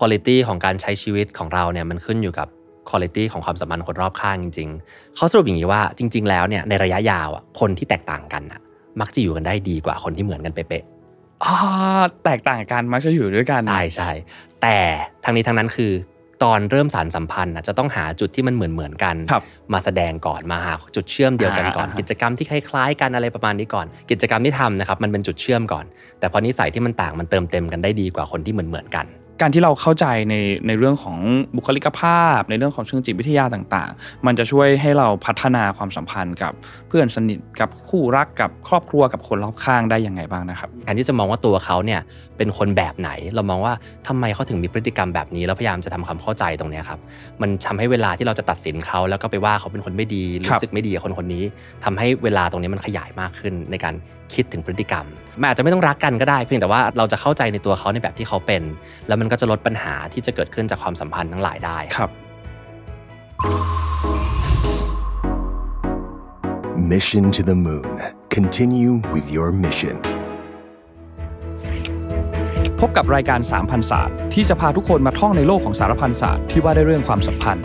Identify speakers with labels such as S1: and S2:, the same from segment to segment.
S1: คุณภาพของการใช้ชีวิตของเราเนี่ยมันขึ้นอยู่กับคุณภาพของความสัมพันธ์คนรอบข้างจริงๆเขาสรุปอย่างนี้ว่าจริง ๆ แล้วเนี่ยในระยะยาวอะคนที่แตกต่างกันอะมักจะอยู่กันได้ดีกว่าคนที่เหมือนกันเป๊ะ
S2: อ่าแตกต่างกันมักจะอยู่ด้วยกัน
S1: ๆใช่ใช่แต่ทั้งนี้ทั้งนั้นคือ ตอนเริ่มสารสัมพันธ์น่ะจะต้องหาจุดที่มันเหมือนเหมือนๆกัน
S2: ครับ
S1: มาแสดงก่อนมาหาจุดเชื่อมเดียวกันก่อน
S2: อ่า
S1: กิจกรรมที่คล้ายๆกันอะไรประมาณนี้ก่อน กิจกรรมที่ทำนะครับมันเป็นจุดเชื่อมก่อน แต่พอนิสัยที่มันต่างมันเติมเต็มกันได้ดีกว่าคนที่เหมือนเหมือนๆกัน
S2: การที่เราเข้าใจในในเรื่องของบุคลิกภาพ ในเรื่องของเชิงจิตวิทยาต่างๆ มันจะช่วยให้เราพัฒนาความสัมพันธ์กับเพื่อนสนิทกับคู่รักกับครอบครัวกับคนรอบข้างได้ยังไงบ้างนะครับ
S1: การที่จะมองว่าตัวเขาเนี่ยเป็นคนแบบไหน เรามองว่าทำไมเขาถึงมีพฤติกรรมแบบนี้ แล้วพยายามจะทำความเข้าใจตรงนี้ครับมันทำให้เวลาที่เราจะตัดสินเขาแล้วก็ไปว่าเขาเป็นคนไม่ดี
S2: ร,
S1: รู้สึกไม่ดีกับคนคนนี้ทำให้เวลาตรงนี้มันขยายมากขึ้นในการคิดถึงพฤติกรรมมันอาจจะไม่ต้องรักกันก็ได้ เพียงแต่ว่าเราจะเข้าใจในตัวเขาในแบบที่เขาเป็น แล้วมันก็จะลดปัญหาที่จะเกิดขึ้นจากความสัมพันธ์ทั้งหลายได้
S2: ครับ
S3: Mission to the Moon. Continue with your mission.
S2: พบกับรายการสามพันศาสตร์ที่จะพาทุกคนมาท่องในโลกของสารพันศาสตร์ที่ว่าด้วยเรื่องความสัมพันธ์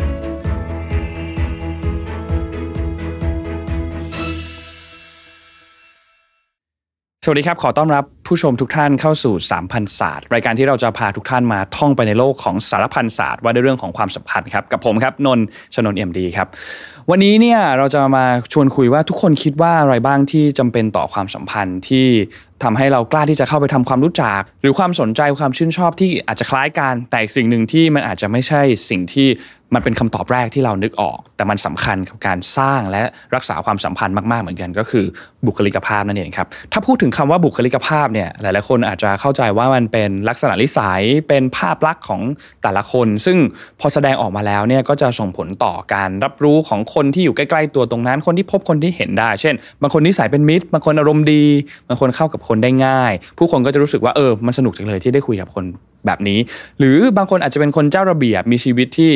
S2: วัสดีครับ ขอต้อนรับผู้ชมทุกท่านเข้าสู่สามพันศาสตร์ รายการที่เราจะพาทุกท่านมาท่องไปในโลกของสารพันศาสตร์ว่าด้วยเรื่องของความสัมพันธ์ครับ กับผมครับ นนชนน์เอ็มดีครับ วันนี้เนี่ยเราจะมาชวนคุยว่าทุกคนคิดว่าอะไรบ้างที่จำเป็นต่อความสัมพันธ์ที่ทำให้เรากล้าที่จะเข้าไปทำความรู้จัก หรือความสนใจความชื่นชอบที่อาจจะคล้ายกัน แต่อีกสิ่งหนึ่งที่มันอาจจะไม่ใช่สิ่งที่ มันเป็นคำตอบแรกที่เรานึกออก แต่มันสำคัญกับการสร้างและรักษาความสัมพันธ์มากๆเหมือนกัน ก็คือบุคลิกภาพนั่นเองครับถ้าพูดถึงคำว่าบุคลิกภาพเนี่ยหลายๆคนอาจจะเข้าใจว่ามันเป็นลักษณะนิสัยเป็นภาพลักษณ์ของแต่ละคน ซึ่งพอแสดงออกมาแล้วเนี่ยก็จะส่งผลต่อการรับรู้ของคนที่อยู่ใกล้ๆตัวตรงนั้น คนที่พบคนที่เห็นได้ เช่น บางคนนิสัยเป็นมิตรบางคนอารมณ์ดีบางคนเข้ากับคนได้ง่าย ผู้คนก็จะรู้สึกว่าเออมันสนุกจังเลยที่ได้คุยกับคนแบบนี้ หรือบางคนอาจจะเป็นคนเจ้าระเบียบมีชีวิตที่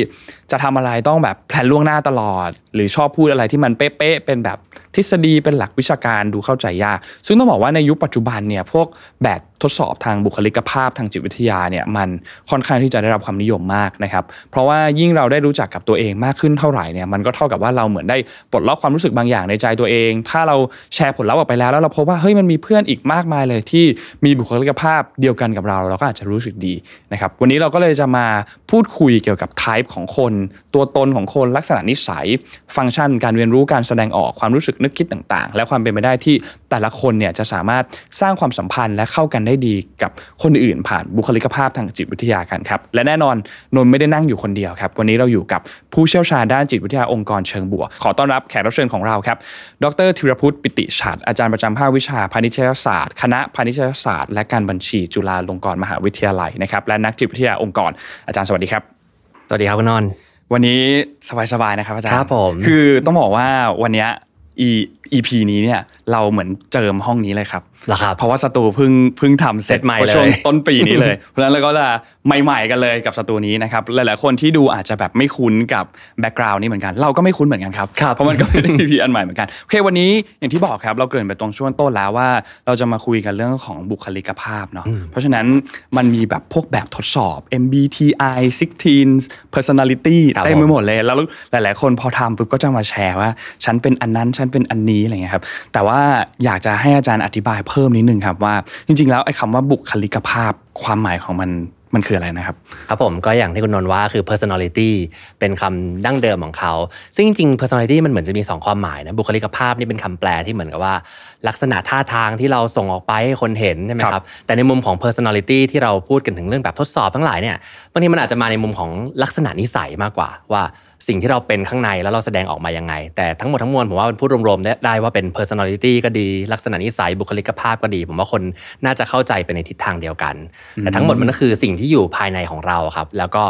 S2: จะทำอะไรต้องแบบแผนล่วงหน้าตลอด หรือชอบพูดอะไรที่มันเป๊ะๆเป็นแบบ ทฤษฎีเป็นหลักวิชาการดูเข้าใจยาก ซึ่งต้องบอกว่าในยุคปัจจุบันเนี่ยพวกแบบทดสอบทางบุคลิกภาพทางจิตวิทยาเนี่ยมันค่อนข้างที่จะได้รับความนิยมมากนะครับ เพราะว่ายิ่งเราได้รู้จักกับตัวเองมากขึ้นเท่าไหร่เนี่ยมันก็เท่ากับว่าเราเหมือนได้ปลดล็อกความรู้สึกบางอย่างในใจตัวเอง ถ้าเราแชร์ผลลัพธ์ออกไปแล้วแล้วเราพบว่าเฮ้ยมันมีเพื่อนอีกมากมายเลยที่มีบุคลิกภาพเดียวกันกับเราเราก็อาจจะรู้สึกดีนะครับวันนี้เราก็เลยจะมาพูดคุยเกี่ยวกับ type ของคน ตัวตนของคนลักษณะนิสัย ฟังก์ชัน การเรียนรู้การแสดงออกความรู้สึกนึกคิดต่างๆ และความเป็นไปได้ที่แต่ละคนเนี่ยจะสามารถสร้างความสัมพันธ์และเข้ากันได้ดีกับคนอื่นผ่านบุคลิกภาพทางจิตวิทยากันครับและแน่นอนนนท์ไม่ได้นั่งอยู่คนเดียวครับ วันนี้เราอยู่กับผู้เชี่ยวชาญด้านจิตวิทยาองค์กรเชิงบวก ขอต้อนรับแขกรับเชิญของเราครับ ดรธีรพุทธปิติฉัตรอาจารย์ประจำภาควิชาพาณิชยศาสตร์ คณะพาณิชยศาสตร์และการบัญชีจุฬาลงกรณ์มหาวิทยาลัยนะครับและนักจิตวิทยาองค์กรอาจารย์สวัสดีครับ
S1: สวัสดีครับคุณนนท์
S2: วันนี้สบายๆนะครับอาจารย์
S1: ครับผม
S2: คือต้องบอกว่าวันเนี้ย E EP นี้เนี่ย เราเหมือนเจิมห้องนี้เลยครับ
S1: เหรอครับ
S2: เพราะว่าสตูเพิ่งเพิ่งทำเสร็จ
S1: เสร็จใหม่
S2: พราะช่วง
S1: เลย
S2: ต้นปีนี้เลย เพราะฉะนั้นเราก็จะใหม่ๆกันเลยกับสตูนี้นะครับหลายๆคนที่ดูอาจจะแบบไม่คุ้นกับแบ็กกราวน์นี้เหมือนกัน เราก็ไม่คุ้นเหมือนกันครับ
S1: ครับ
S2: เพราะมันก็เป็น EP อันใหม่เหมือนกันโอเควันนี้อย่างที่บอกครับเราเกริ่นไปตรงช่วงต้นแล้วว่า เราจะมาคุยกันเรื่องของบุคลิกภาพเนาะเพราะฉะนั้นมันมีแบบพวกแบบทดสอบ MBTI 16 personality
S1: ครับ
S2: เต็มไป
S1: ผม
S2: หมดเลยแล้วหลาย ๆ คนพอทำปุ๊บก็จะมาแชร์ว่า ฉันเป็นอันนั้นฉันเป็นอันนี้อะไรเงี้ยครับแต่ว่าอยากจะให้อาจารย์อธิบายเพิ่มนิดนึงครับว่า จริง ๆ แล้วไอ้คำว่าบุคลิกภาพความหมายของมันมันคืออะไรนะครับ
S1: ครับผมก็อย่างที่คุณนนท์ว่าคือ personality เป็นคำดั้งเดิมของเขา ซึ่งจริง ๆ personality มันเหมือนจะมี 2 ความหมายนะบุคลิกภาพนี่เป็นคำแปลที่เหมือนกับว่า ลักษณะท่าทางที่เราส่งออกไปให้คนเห็นใช่ไหม
S2: ค
S1: ค
S2: รั
S1: รับบแต่ในมุมของ personality ที่เราพูดกันถึงเรื่องแบบทดสอบทั้งหลายเนี่ยบางทีมันอาจจะมาในมุมของลักษณะนิสัยมากกว่าว่า สิ่งที่เราเป็นข้างในแล้วเราแสดงออกมายังไง แต่ทั้งหมดทั้งมวลผมว่ามันพูดรวมๆได้ได้ว่าเป็น personality ก็ดีลักษณะนิสัยบุคลิกภาพก็ดี ผมว่าคนน่าจะเข้าใจไปในทิศทางเดียวกัน แต่ทั้งหมดมันก็คือสิ่งที่อยู่ภายในของเราครับ แล้วก็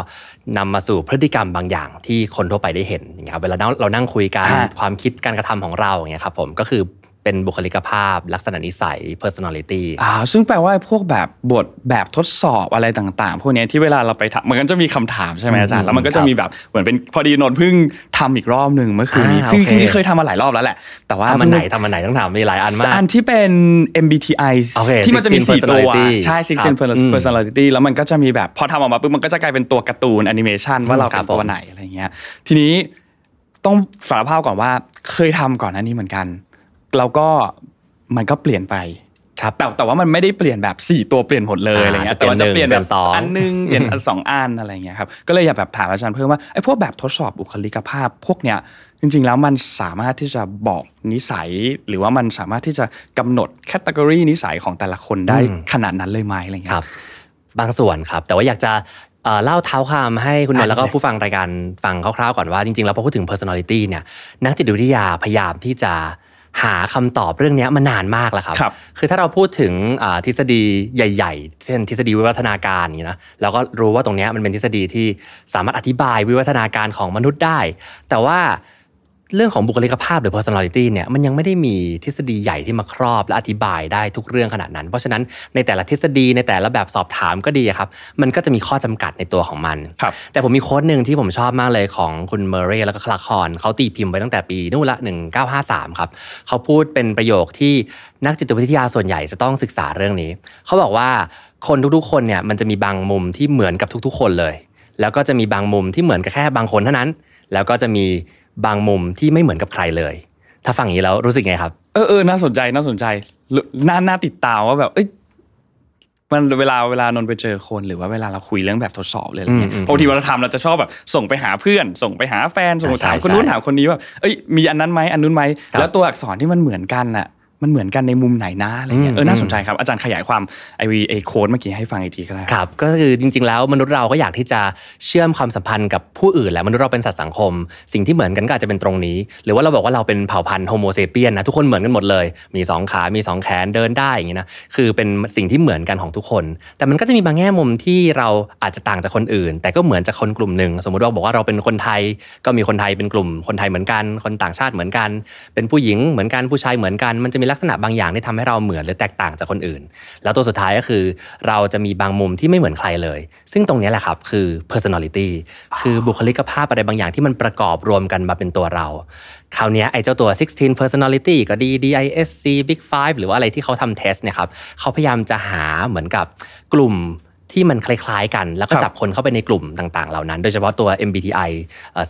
S1: นำมาสู่พฤติกรรมบางอย่างที่คนทั่วไปได้เห็นอย่างเงี้ยครับเวลาเรานั่งคุยกัน
S2: อ่า
S1: ความคิดการกระทำของเราอย่างเงี้ยครับผมก็คือ เป็นบุคลิกภาพ ลักษณะนิสัย personality
S2: อ่าซึ่งแปลว่าพวกแบบบทแบบทดสอบอะไรต่างๆ พวกเนี้ยที่เวลาเราไปทำมันก็จะมีคำถามใช่ไหมอาจารย์แล้วมันก็จะมีแบบเหมือนเป็นพอดีนนท์เพิ่งทำอีกรอบหนึ่งเมื่อคืนนี้
S1: อ่า
S2: คือ
S1: โอเค
S2: จริงๆเคยทำมาหลายรอบแล้วแหละแต่ว่า
S1: ทำมันไหนทำมันไหนต้องถามมีหลายอันมาก
S2: อันที่เป็น MBTI
S1: โอเค
S2: ที่มันจะมี
S1: 16
S2: สี่ตัว
S1: personality
S2: ใช่
S1: ครับ
S2: 16
S1: อืม
S2: personality แล้วมันก็จะมีแบบพอทำออกมาปุ๊บมันก็จะกลายเป็นตัวการ์ตูนแอนิเมชันว่าเรา
S1: ครั
S2: เป็
S1: บ
S2: นตัว
S1: ผม
S2: ไหนอะไรเงี้ยทีนี้ต้องสารภาพก่อนว่าเคยทำก่อนหน้านี้เหมือนกัน แล้วก็มันก็เปลี่ยนไป
S1: ครับ
S2: แต่แต่ว่ามันไม่ได้เปลี่ยนแบบ 4 ตัวเปลี่ยนหมดเลย
S1: อ่า
S2: อะไรเงี้ย
S1: จะ
S2: แต่ว่าจะเปลี่ยนแบบ
S1: เปลี่ยนสอง
S2: อันหนึงเปลี่ยนอันสองอันอะไรเงี้ยครับก็เลยอยากแบบถามอาจารย์เพิ่มว่าไอ้พวกแบบทดสอบบุคลิกภาพพวกเนี้ยจริง ๆ แล้วมันสามารถที่จะบอกนิสัย หรือว่ามันสามารถที่จะกำหนดแคตตากรีนิสัยของแต่ละคนได้
S1: อืม
S2: ขนาดนั้นเลยไหมอะไร
S1: ค
S2: เงี้
S1: รั
S2: ย
S1: บบางส่วนครับ แต่ว่าอยากจะเอ่อเล่าเท้าความให้คุณนนท์
S2: อะ
S1: แล้วก็
S2: ได้
S1: ผู้ฟังรายการฟังคร่าวๆก่อนว่าจริงๆแล้วพอพูดถึง personality เนี่ยนักจิตวิทยาพยายามที่จะ หาคำตอบเรื่องเนี้ยมานานมากแล้วครับ
S2: ครับ
S1: คือถ้าเราพูดถึงอ่าทฤษฎีใหญ่ ๆ เช่นทฤษฎีวิวัฒนาการอย่างนี้นะเราก็รู้ว่าตรงเนี้ยมันเป็นทฤษฎีที่สามารถอธิบายวิวัฒนาการของมนุษย์ได้ แต่ว่า เรื่องของบุคลิกภาพหรือ personality เนี่ยมันยังไม่ได้มีทฤษฎีใหญ่ที่มาครอบ และอธิบายได้ทุกเรื่องขนาดนั้น เพราะฉะนั้นในแต่ละทฤษฎีในแต่ละแบบสอบถามก็ดีอะครับ มันก็จะมีข้อจำกัดในตัวของมัน
S2: ครับ
S1: แต่ผมมีโค้ดหนึ่งที่ผมชอบมากเลยของคุณเมอร์เรย์แล้วก็คลาคอนเขาตีพิมพ์ไว้ตั้งแต่ปีนู่นละ 1953 ครับเขาพูดเป็นประโยคที่นักจิตวิทยาส่วนใหญ่จะต้องศึกษาเรื่องนี้ เขาบอกว่าคนทุกๆคนเนี่ยมันจะมีบางมุมที่เหมือนกับทุกๆ คนเลย แล้วก็จะมีบางมุมที่เหมือนกับแค่บางคนเท่านั้น แล้วก็จะมี บางมุมที่ไม่เหมือนกับใครเลย ถ้าฟังอย่างนี้แล้วรู้สึกไงครับ
S2: เออเออน่าสนใจน่าสนใจน่าน่าติดตามว่าแบบเอ้ยมันเวลาเวลานนท์ไปเจอคนหรือว่าเวลาเราคุยเรื่องแบบทดสอบเลยอะไรเงี้ย
S1: อืมอืม
S2: ปกติเวลาทำเราจะชอบแบบส่งไปหาเพื่อน ส่งไปหาแฟนส่งไปถาม
S1: ใช่
S2: คนนู้น
S1: ใช่
S2: ถามคนนี้ว่าเอ้ยมีอันนั้นไหมอันนู้นไหม
S1: ครับ
S2: แล้วตัวอักษรที่มันเหมือนกันน่ะ มันเหมือนกันในมุมไหนนะอะไรเงี้ย
S1: อืม
S2: เออน่าสนใจครับอาจารย์ขยายความไอวีไอโค้ดเมื่อกี้ให้ฟังอีกทีก็ได้
S1: ครับก็คือจริง ๆ แล้วมนุษย์เราก็อยากที่จะเชื่อมความสัมพันธ์กับผู้อื่นแหละมนุษย์เราเป็นสัตว์สังคม สิ่งที่เหมือนกันก็อาจจะเป็นตรงนี้ หรือว่าเราบอกว่าเราเป็นเผ่าพันธุ์โฮโมเซเปียนนะทุกคนเหมือนกันหมดเลย มีสองขา มีสองแขนเดินได้อย่างนี้นะคือเป็นสิ่งที่เหมือนกันของทุกคน แต่มันก็จะมีบางแง่มุมที่เราอาจจะต่างจากคนอื่น แต่ก็เหมือนจากคนกลุ่มหนึ่งสมมุติว่าบอกว่าเราเป็นคนไทย ก็มีคนไทยเป็นกลุ่มคนไทยเหมือนกัน คนต่างชาติเหมือนกัน เป็นผู้หญิงเหมือนกันผู้ชายเหมือนกันมันจะมีลัักษณะบางอย่างที่ทำให้เราเหมือนหรือแตกต่างจากคนอื่น แล้วตัวสุดท้ายก็คือ เราจะมีบางมุมที่ไม่เหมือนใครเลย ซึ่งตรงนี้แหละครับคือ personality คือบุคลิกภาพอะไรบางอย่างที่มันประกอบรวมกันมาเป็นตัวเรา คราวนี้ไอ้เจ้าตัว 16 personality ก็ดี DISC Big Five หรือว่าอะไรที่เขาทำเทสเนี่ยครับเขาพยายามจะหาเหมือนกับกลุ่มที่มันคล้ายๆ กันแล้วก็จับคนเข้าไปในกลุ่มต่างๆ เหล่านั้น โดยเฉพาะตัว MBTI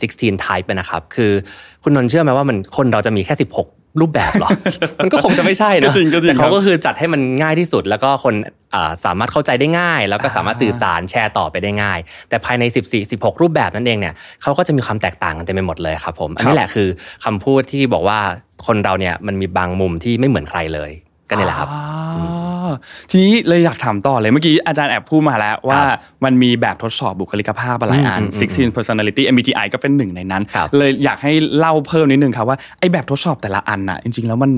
S1: 16 type นะครับ คือคุณนนท์เชื่อไหมว่ามันคนเราจะมีแค่ 16 รูปแบบเหรอ มันก็คงจะไม่ใช่
S2: ก็
S1: นะ
S2: จริงก็จริง
S1: แต่เขา
S2: ครับ
S1: ก็คือจัดให้มันง่ายที่สุด แล้วก็คนอ่าสามารถเข้าใจได้ง่าย แล้วก็สามารถสื่อสารแชร์ต่อไปได้ง่าย แต่ภายใน 14 16 รูปแบบนั่นเองเนี่ยเขาก็จะมีความแตกต่างกันเต็มไปหมดเลยครับผม อันนี้แหละคือคำพูดที่บอกว่าคนเราเนี่ยมันมีบางมุมที่ไม่เหมือนใครเลยก็นี่แหละครับ
S2: อ๋อ ทีนี้เลยอยากถามต่อเลยเมื่อกี้อาจารย์แอบพูดมาแล้วว่ามันมีแบบทดสอบบุคลิกภาพอะไรอัน
S1: อืมอืมอืม
S2: 16 personality MBTI ก็เป็นหนึ่งในนั้น
S1: ครับ
S2: เลยอยากให้เล่าเพิ่มนิดนึงครับว่าไอ้แบบทดสอบแต่ละอันน่ะจริง ๆ แล้วมัน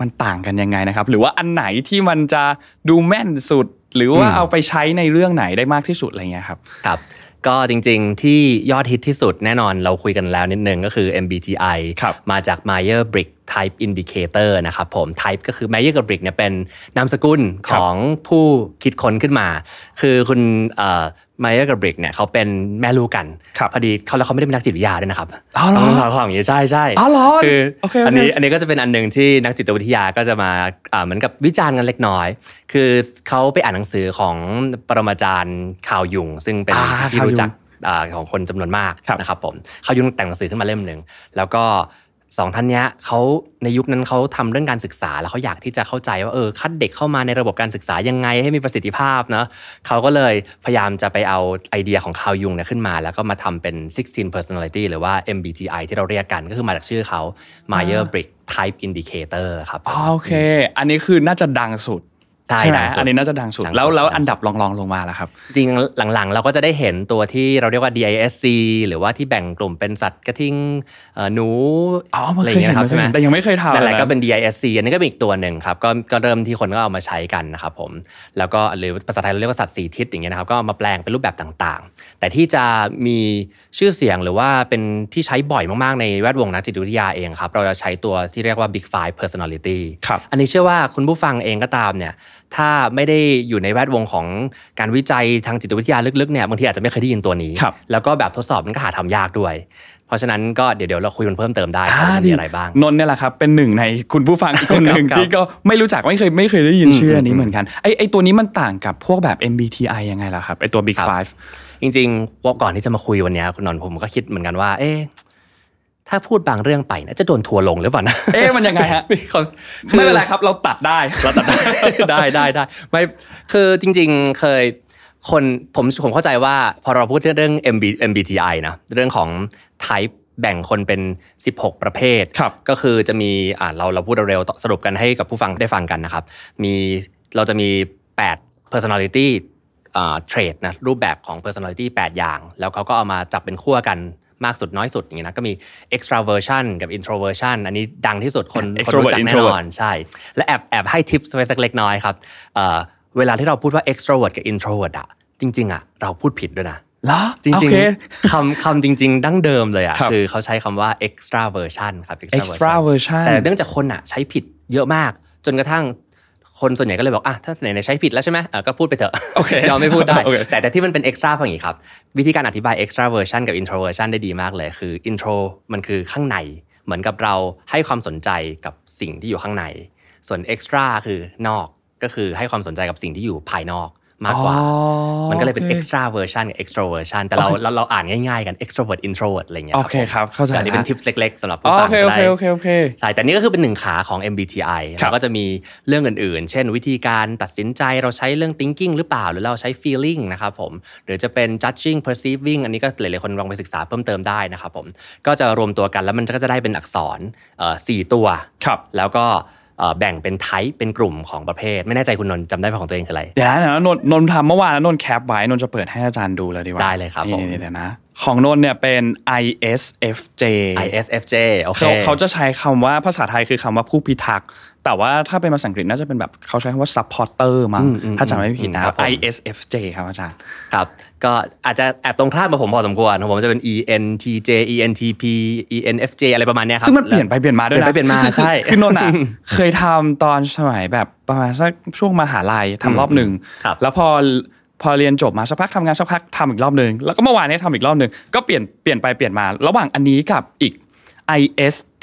S2: มันต่างกันยังไงนะครับ หรือว่าอันไหนที่มันจะดูแม่นสุด หรือว่า
S1: อืม
S2: เอาไปใช้ในเรื่องไหนได้มากที่สุดอะไรเงี้ยครับ
S1: ครับก็จริงๆ ที่ยอดฮิตที่สุดแน่นอนเราคุยกันแล้วนิดนึงก็คือ MBTI
S2: ครับ
S1: มาจาก Meyer Brick Type Indicator นะครับผม Type ก็คือ Meyer กับ Brick เนี่ยเป็นนามสกุลของผู้คิดค้นขึ้นมา คือคุณเอ่อ Meyer กับ Brick เนี่ยเขาเป็นแม่ลูกกัน
S2: ครับ
S1: พอดีเขาแล้วเขาไม่ได้เป็นนักจิตวิทยาด้วยนะครับ
S2: อ๋อเหรอ
S1: ต้องเขาอย่างนี้ใช่ใช่
S2: อ๋อเหรอ
S1: คือ
S2: โอเคโอเค
S1: อันนี้อันนี้ก็จะเป็นอันหนึ่งที่นักจิตวิทยาก็จะมาอ่าเหมือนกับวิจารณ์กันเล็กน้อย คือเขาไปอ่านหนังสือของปรมาจารย์คาวยุง ซึ่งเป็น
S2: อ่า
S1: ที่
S2: คาวยุง
S1: รู้จักอ่าของคนจำนวนมาก
S2: ครับ
S1: นะครับผมเขายุ่งแต่งหนังสือขึ้นมาเล่มหนึ่งแล้วก็ สองท่านนี้เขาในยุคนั้นเขาทำเรื่องการศึกษา แล้วเขาอยากที่จะเข้าใจว่าเออคัดเด็กเข้ามาในระบบการศึกษายังไงให้มีประสิทธิภาพเนาะเขาก็เลยพยายามจะไปเอาไอเดียของคาวยุงเนี่ยขึ้นมา แล้วก็มาทำเป็น 16 personality หรือว่า MBTI ที่เราเรียกกันก็คือมาจากชื่อเขา Meyer Briggs Type Indicator ครับ
S2: อ๋อโอเค อันนี้คือน่าจะดังสุด
S1: ใช่
S2: ใช่ไหม
S1: ดังสุด
S2: อันนี้น่าจะดังสุด
S1: ดังสุด
S2: แล้วแล้ว
S1: ดังสุด
S2: อันดับรองๆลงมาล่ะครับ
S1: จริงหลังๆ เราก็จะได้เห็นตัวที่เราเรียกว่า DISC หรือว่าที่แบ่งกลุ่มเป็นสัตว์กระทิงเอ่อหนู
S2: อ๋อมัน
S1: อะไรอ
S2: เคย
S1: ย่างเงี้
S2: เห็น
S1: ยครับใช่ไหม
S2: แต่ยังไม่เคยทำ
S1: นั่นแหละ
S2: นะ
S1: ก็เป็น DISC อันนี้ก็เป็นอีกตัวหนึ่งครับก็ก็เริ่มที่คนก็เอามาใช้กันนะครับผมแล้วก็หรือภาษาไทยเราเรียกว่าสัตว์สีทิศอย่างเงี้ยนะครับก็เอามาแปลงเป็นรูปแบบต่างๆ แต่ที่จะมีชื่อเสียงหรือว่าเป็นที่ใช้บ่อยมากๆในแวดวงนักจิตวิทยาเองครับเราจะใช้ตัวที่เรียกว่า Big Five Personality
S2: ครับ
S1: อันนี้เชื่อว่าคุณผู้ฟังเองก็ตามเนี่ย ถ้าไม่ได้อยู่ในแวดวงของการวิจัยทางจิตวิทยาลึกๆเนี่ยบางทีอาจจะไม่เคยได้ยินตัวนี้
S2: ครับ
S1: แล้วก็แบบทดสอบมันก็หาทำยากด้วย เพราะฉะนั้นก็เดี๋ยวเดี๋ยวเราคุยมันเพิ่มเติมได้ครับว่ามันมีอะไรบ้าง
S2: นนท์เนี่ยแหละครับเป็นหนึ่งในคุณผู้ฟังอีกคนหนึ่ง
S1: ครับ
S2: ที่ก็ไม่รู้จักไม่เคยไม่เคยได้ยิน
S1: อืม
S2: ชื่ออันนี้
S1: อืม
S2: เหมือนกันไอไอตัวนี้มันต่างกับพวกแบบ MBTI ยังไงล่ะครับไอตัว Big
S1: ครับ
S2: Five
S1: จริงๆว่าก่อนที่จะมาคุยวันเนี้ยคุณนนท์ผมก็คิดเหมือนกันว่า เอ๊ะ ถ้าพูดบางเรื่องไปนะจะโดนทัวร์ลงหรือเปล่านะ
S2: เอ๊ะมันยังไงฮะ
S1: มีคน
S2: ไม่เป็นไรครับ เราตัดได้
S1: เราตัดได้ได้ได้ได้ไม่คือจริง ๆเคยคนผมผมเข้าใจว่าพอเราพูดเรื่อง MB MBTI นะเรื่องของ type แบ่งคนเป็น 16 ประเภท
S2: ครับ
S1: ก็คือจะมีอ่าเราเราพูดเร็วๆสรุปกันให้กับผู้ฟังได้ฟังกันนะครับ มีเราจะมี 8 personality อ่า trait นะรูปแบบของ personality 8 อย่าง แล้วเขาก็เอามาจับเป็นขั้วกัน มากสุดน้อยสุดอย่างเงี้ยนะก็มี extraversion กับ introversion อันนี้ดังที่สุดคนคนรู้จักแน่น
S2: Extrovert
S1: อนใช่และแอบแอบให้ทิปไว้สักเล็กน้อยครับเอ่อเวลาที่เราพูดว่า extrovert กับ introvert อะจริง ๆอะเราพูดผิดด้วยนะ
S2: เหรอ
S1: จริง
S2: โอเค
S1: ๆคำคำจริง ๆ ดั้งเดิมเลยอะ
S2: ครับ
S1: คือเขาใช้คำว่า extraversion ครับ
S2: extraversion
S1: แต่เนื่องจากคนอะใช้ผิดเยอะมาก จนกระทั่ง คนส่วนใหญ่ก็เลยบอกอะถ้าไหนๆใช้ผิดแล้วใช่ไหมอะก็พูดไปเถอะ
S2: โอเค
S1: ยอมไม่พูดได้
S2: โอเค
S1: แต่แต่ที่มันเป็น extra เพราะอย่างนี้ครับ วิธีการอธิบาย extraversion กับ introversion ได้ดีมากเลยคือ intro มันคือข้างใน เหมือนกับเราให้ความสนใจกับสิ่งที่อยู่ข้างใน ส่วน extra คือนอกก็คือให้ความสนใจกับสิ่งที่อยู่ภายนอก มากกว่า
S2: อ๋อ
S1: มันก็เลยเป็น
S2: โอเค
S1: extraversion กับ extroversion แต่เรา
S2: โอเค
S1: เราเราอ่านง่ายๆกัน extrovert introvert อะไรอย่างเงี้ย
S2: โอเคครับเข้าใจ
S1: แต่อันนี้เป็น
S2: ละ
S1: ทิปเล็กๆสำหรับ
S2: อ๋
S1: ผู้
S2: อ
S1: ฟั
S2: โองเค
S1: จะ
S2: โอ
S1: ได้
S2: เคโอเคโอเค
S1: ใช่แต่นี่ก็คือเป็นหนึ่งขาของ MBTI
S2: ครับ
S1: แล้วก็จะมีเรื่องอื่นๆ เช่นวิธีการตัดสินใจเราใช้เรื่อง thinking หรือเปล่า หรือเราใช้ feeling นะครับผมหรือจะเป็น judging perceiving อันนี้ก็หลายๆคนลองไปศึกษาเพิ่มเติมได้นะครับผมก็จะรวมตัวกันแล้วมันก็จะได้เป็นอักษรเอ่อสี่ตัว
S2: ครับ
S1: แล้วก็เอ่อ แบ่งเป็น type เป็นกลุ่มของประเภท ไม่แน่ใจคุณนนท์จำได้ไหมของตัวเองคืออะไร
S2: เดี๋ยวนะเดี๋ยวนะนนท์นนท์ทำเมื่อวานแล้วนนท์แคปไว้นนท์จะเปิดให้อาจารย์ดูเลยดีกว่า
S1: ได้เลยครับผม
S2: นี่ๆเดี๋ยวนะของนนท์เนี่ยเป็น ISFJ
S1: ISFJ โอเค
S2: เขาเขาจะใช้คำว่าภาษาไทยคือคำว่าผู้พิทักษ์ แต่ว่าถ้าเป็นภาษาอังกฤษน่าจะเป็นแบบเขาใช้คำว่า supporter มั้ง
S1: อืมอืม
S2: ถ้าจำไม่ผิดนะค
S1: ครั
S2: รับ
S1: บผม
S2: ISFJ ครับอาจารย์
S1: ครับก็อาจจะแอบตรงข้ามกับผมพอสมควรของผมจะเป็น ENTJ ENTP ENFJ อะไรประมาณเนี้ยครับ
S2: ซึ่งมันเปลี่ยนไปเปลี่ยนมาด้วยนะ
S1: เปลี่ยนไปเปลี่ยนมา
S2: คือคือ
S1: ใช่
S2: คือนนท์อะเคยทำตอนสมัยแบบประมาณสักช่วงมหาลัยทำรอบหนึ่ง
S1: ครับ
S2: แล้วพอพอเรียนจบมาสักพักทำงานสักพักทำอีกรอบหนึ่งแล้วก็เมื่อวานเนี้ทำอีกรอบหนึ่งก็เปลี่ยนเปลี่ยนไปเปลี่ยนมา ระหว่างอันนี้กับอีก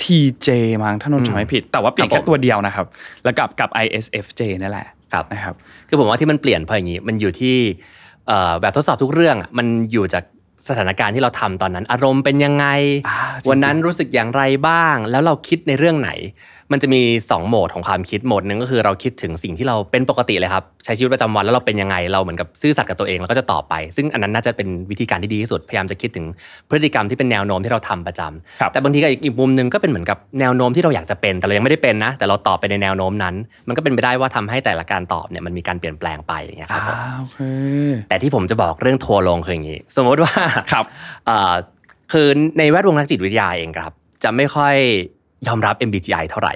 S2: ISTJ มั้งถ้านนท์จำไม่ผิด แต่ว่าเปลี่ยน
S1: ครั
S2: แค่
S1: บผม
S2: ตัวเดียวนะครับ แล้วกับกับ ISFJ นั่นแหละ
S1: ครับ
S2: นะครับ
S1: คือผมว่าที่มันเปลี่ยนเพราะอย่างนี้ มันอยู่ที่เอ่อแบบทดสอบทุกเรื่องอะมันอยู่จากสถานการณ์ที่เราทำตอนนั้น อารมณ์เป็นยังไง
S2: อ่าจริงๆ
S1: วันนั้นรู้สึกอย่างไรบ้าง แล้วเราคิดในเรื่องไหน มันจะมี 2 โหมดของความคิดโหมดหนึ่งก็คือเราคิดถึงสิ่งที่เราเป็นปกติเลยครับใช้ชีวิตประจำวันแล้วเราเป็นยังไงเราเหมือนกับซื่อสัตย์กับตัวเองแล้วก็จะตอบไป ซึ่งอันนั้นน่าจะเป็นวิธีการที่ดีที่สุดพยายามจะคิดถึงพฤติกรรมที่เป็นแนวโน้มที่เราทำประจำ
S2: ครับ
S1: แต่บางทีก็อีกอีกมุมหนึ่งก็เป็นเหมือนกับแนวโน้มที่เราอยากจะเป็นแต่เรายังไม่ได้เป็นนะ แต่เราตอบไปในแนวโน้มนั้น มันก็เป็นไปได้ว่าทำให้แต่ละการตอบเนี่ยมันมีการเปลี่ยนแปลงไปอย่างเงี้ยครับผม
S2: อ่าโอเค
S1: แต่ที่ผมจะบอกเรื่องทัวร์ลงคืออย่างนี้ สมมติว่า
S2: ครับ
S1: เอ่อคือในแวดวงนักจิตวิทยาเองครับ จะไม่ค่อย ยอมรับ MBTI เท่าไหร่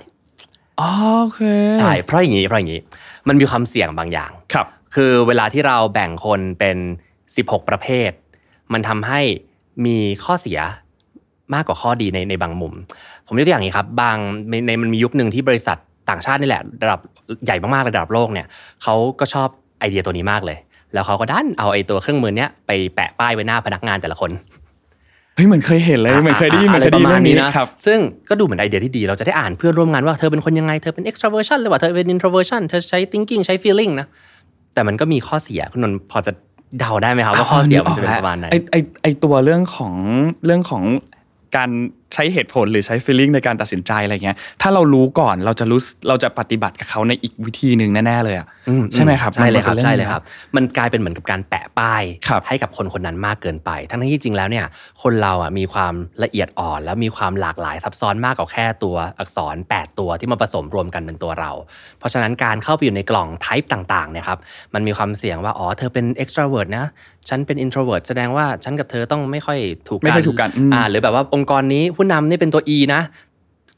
S2: อ๋อโอเค
S1: ใช่เพราะอย่างนี้เพราะอย่างนี้ มันมีความเสี่ยงบางอย่าง
S2: ครับ
S1: คือเวลาที่เราแบ่งคนเป็น 16 ประเภท มันทำให้มีข้อเสียมากกว่าข้อดีในในบางมุม ผมยกตัวอย่างนี้ครับบางในในมันมียุคหนึ่งที่บริษัทต่างชาตินี่แหละระดับใหญ่มากๆระดับโลกเนี่ยเขาก็ชอบไอเดียตัวนี้มากเลย แล้วเขาก็ดันเอาไอตัวเครื่องมือเนี้ยไปแปะป้ายไว้หน้าพนักงานแต่ละคน
S2: เฮ้ยเหมือนเคยเห็นเลยเหมือนเคยได้ยินเหมือนเคยได้ยิน
S1: อะ
S2: เรื่
S1: ร
S2: อง
S1: ประมาณ
S2: นี้
S1: นะครับซึ่งก็ดูเหมือนไอเดียที่ดี เราจะได้อ่านเพื่อนร่วมงานว่าเธอเป็นคนยังไงเธอเป็น extraversion หรือว่าเธอเป็น introversion เธอใช้ thinking ใช้ feeling นะแต่มันก็มีข้อเสียคุณนนท์พอจะเดาได้ไหมครับว่าข้อเสียมันจะเป็นประมาณไหน
S2: ไอไอไอตัวเรื่องของเรื่องของการ ใช้เหตุผลหรือใช้ feeling ในการตัดสินใจอะไรเงี้ยถ้าเรารู้ก่อนเราจะรู้เราจะปฏิบัติกับเขาในอีกวิธีหนึ่งแน่ๆเลยอะ
S1: อื
S2: ใช่ไหมครับ
S1: ใช่เลยครับ
S2: มันป็น
S1: ใช่
S2: อง
S1: เลยครับ มันกลายเป็นเหมือนกับการแปะป้าย
S2: ครับ
S1: ให้กับคนคนนั้นมากเกินไป ทั้งที่จริงแล้วเนี่ยคนเราอะมีความละเอียดอ่อน แล้วมีความหลากหลายซับซ้อนมากกว่าแค่ตัวอักษร 8 ตัวที่มาผสมรวมกันเป็นตัวเรา เพราะฉะนั้นการเข้าไปอยู่ในกล่อง type ต่างๆเนี่ยครับมันมีความเสี่ยงว่าอ๋อเธอเป็น extrovert นะฉันเป็น introvert แสดงว่าฉันกับเธอต้องไม่ค่อยถูกกัน
S2: ไม่ค่อยถูกกันอืม
S1: อ่าหรือแบบว่าองค์กรนี้ผู้นำนี่เป็นตัว E นะ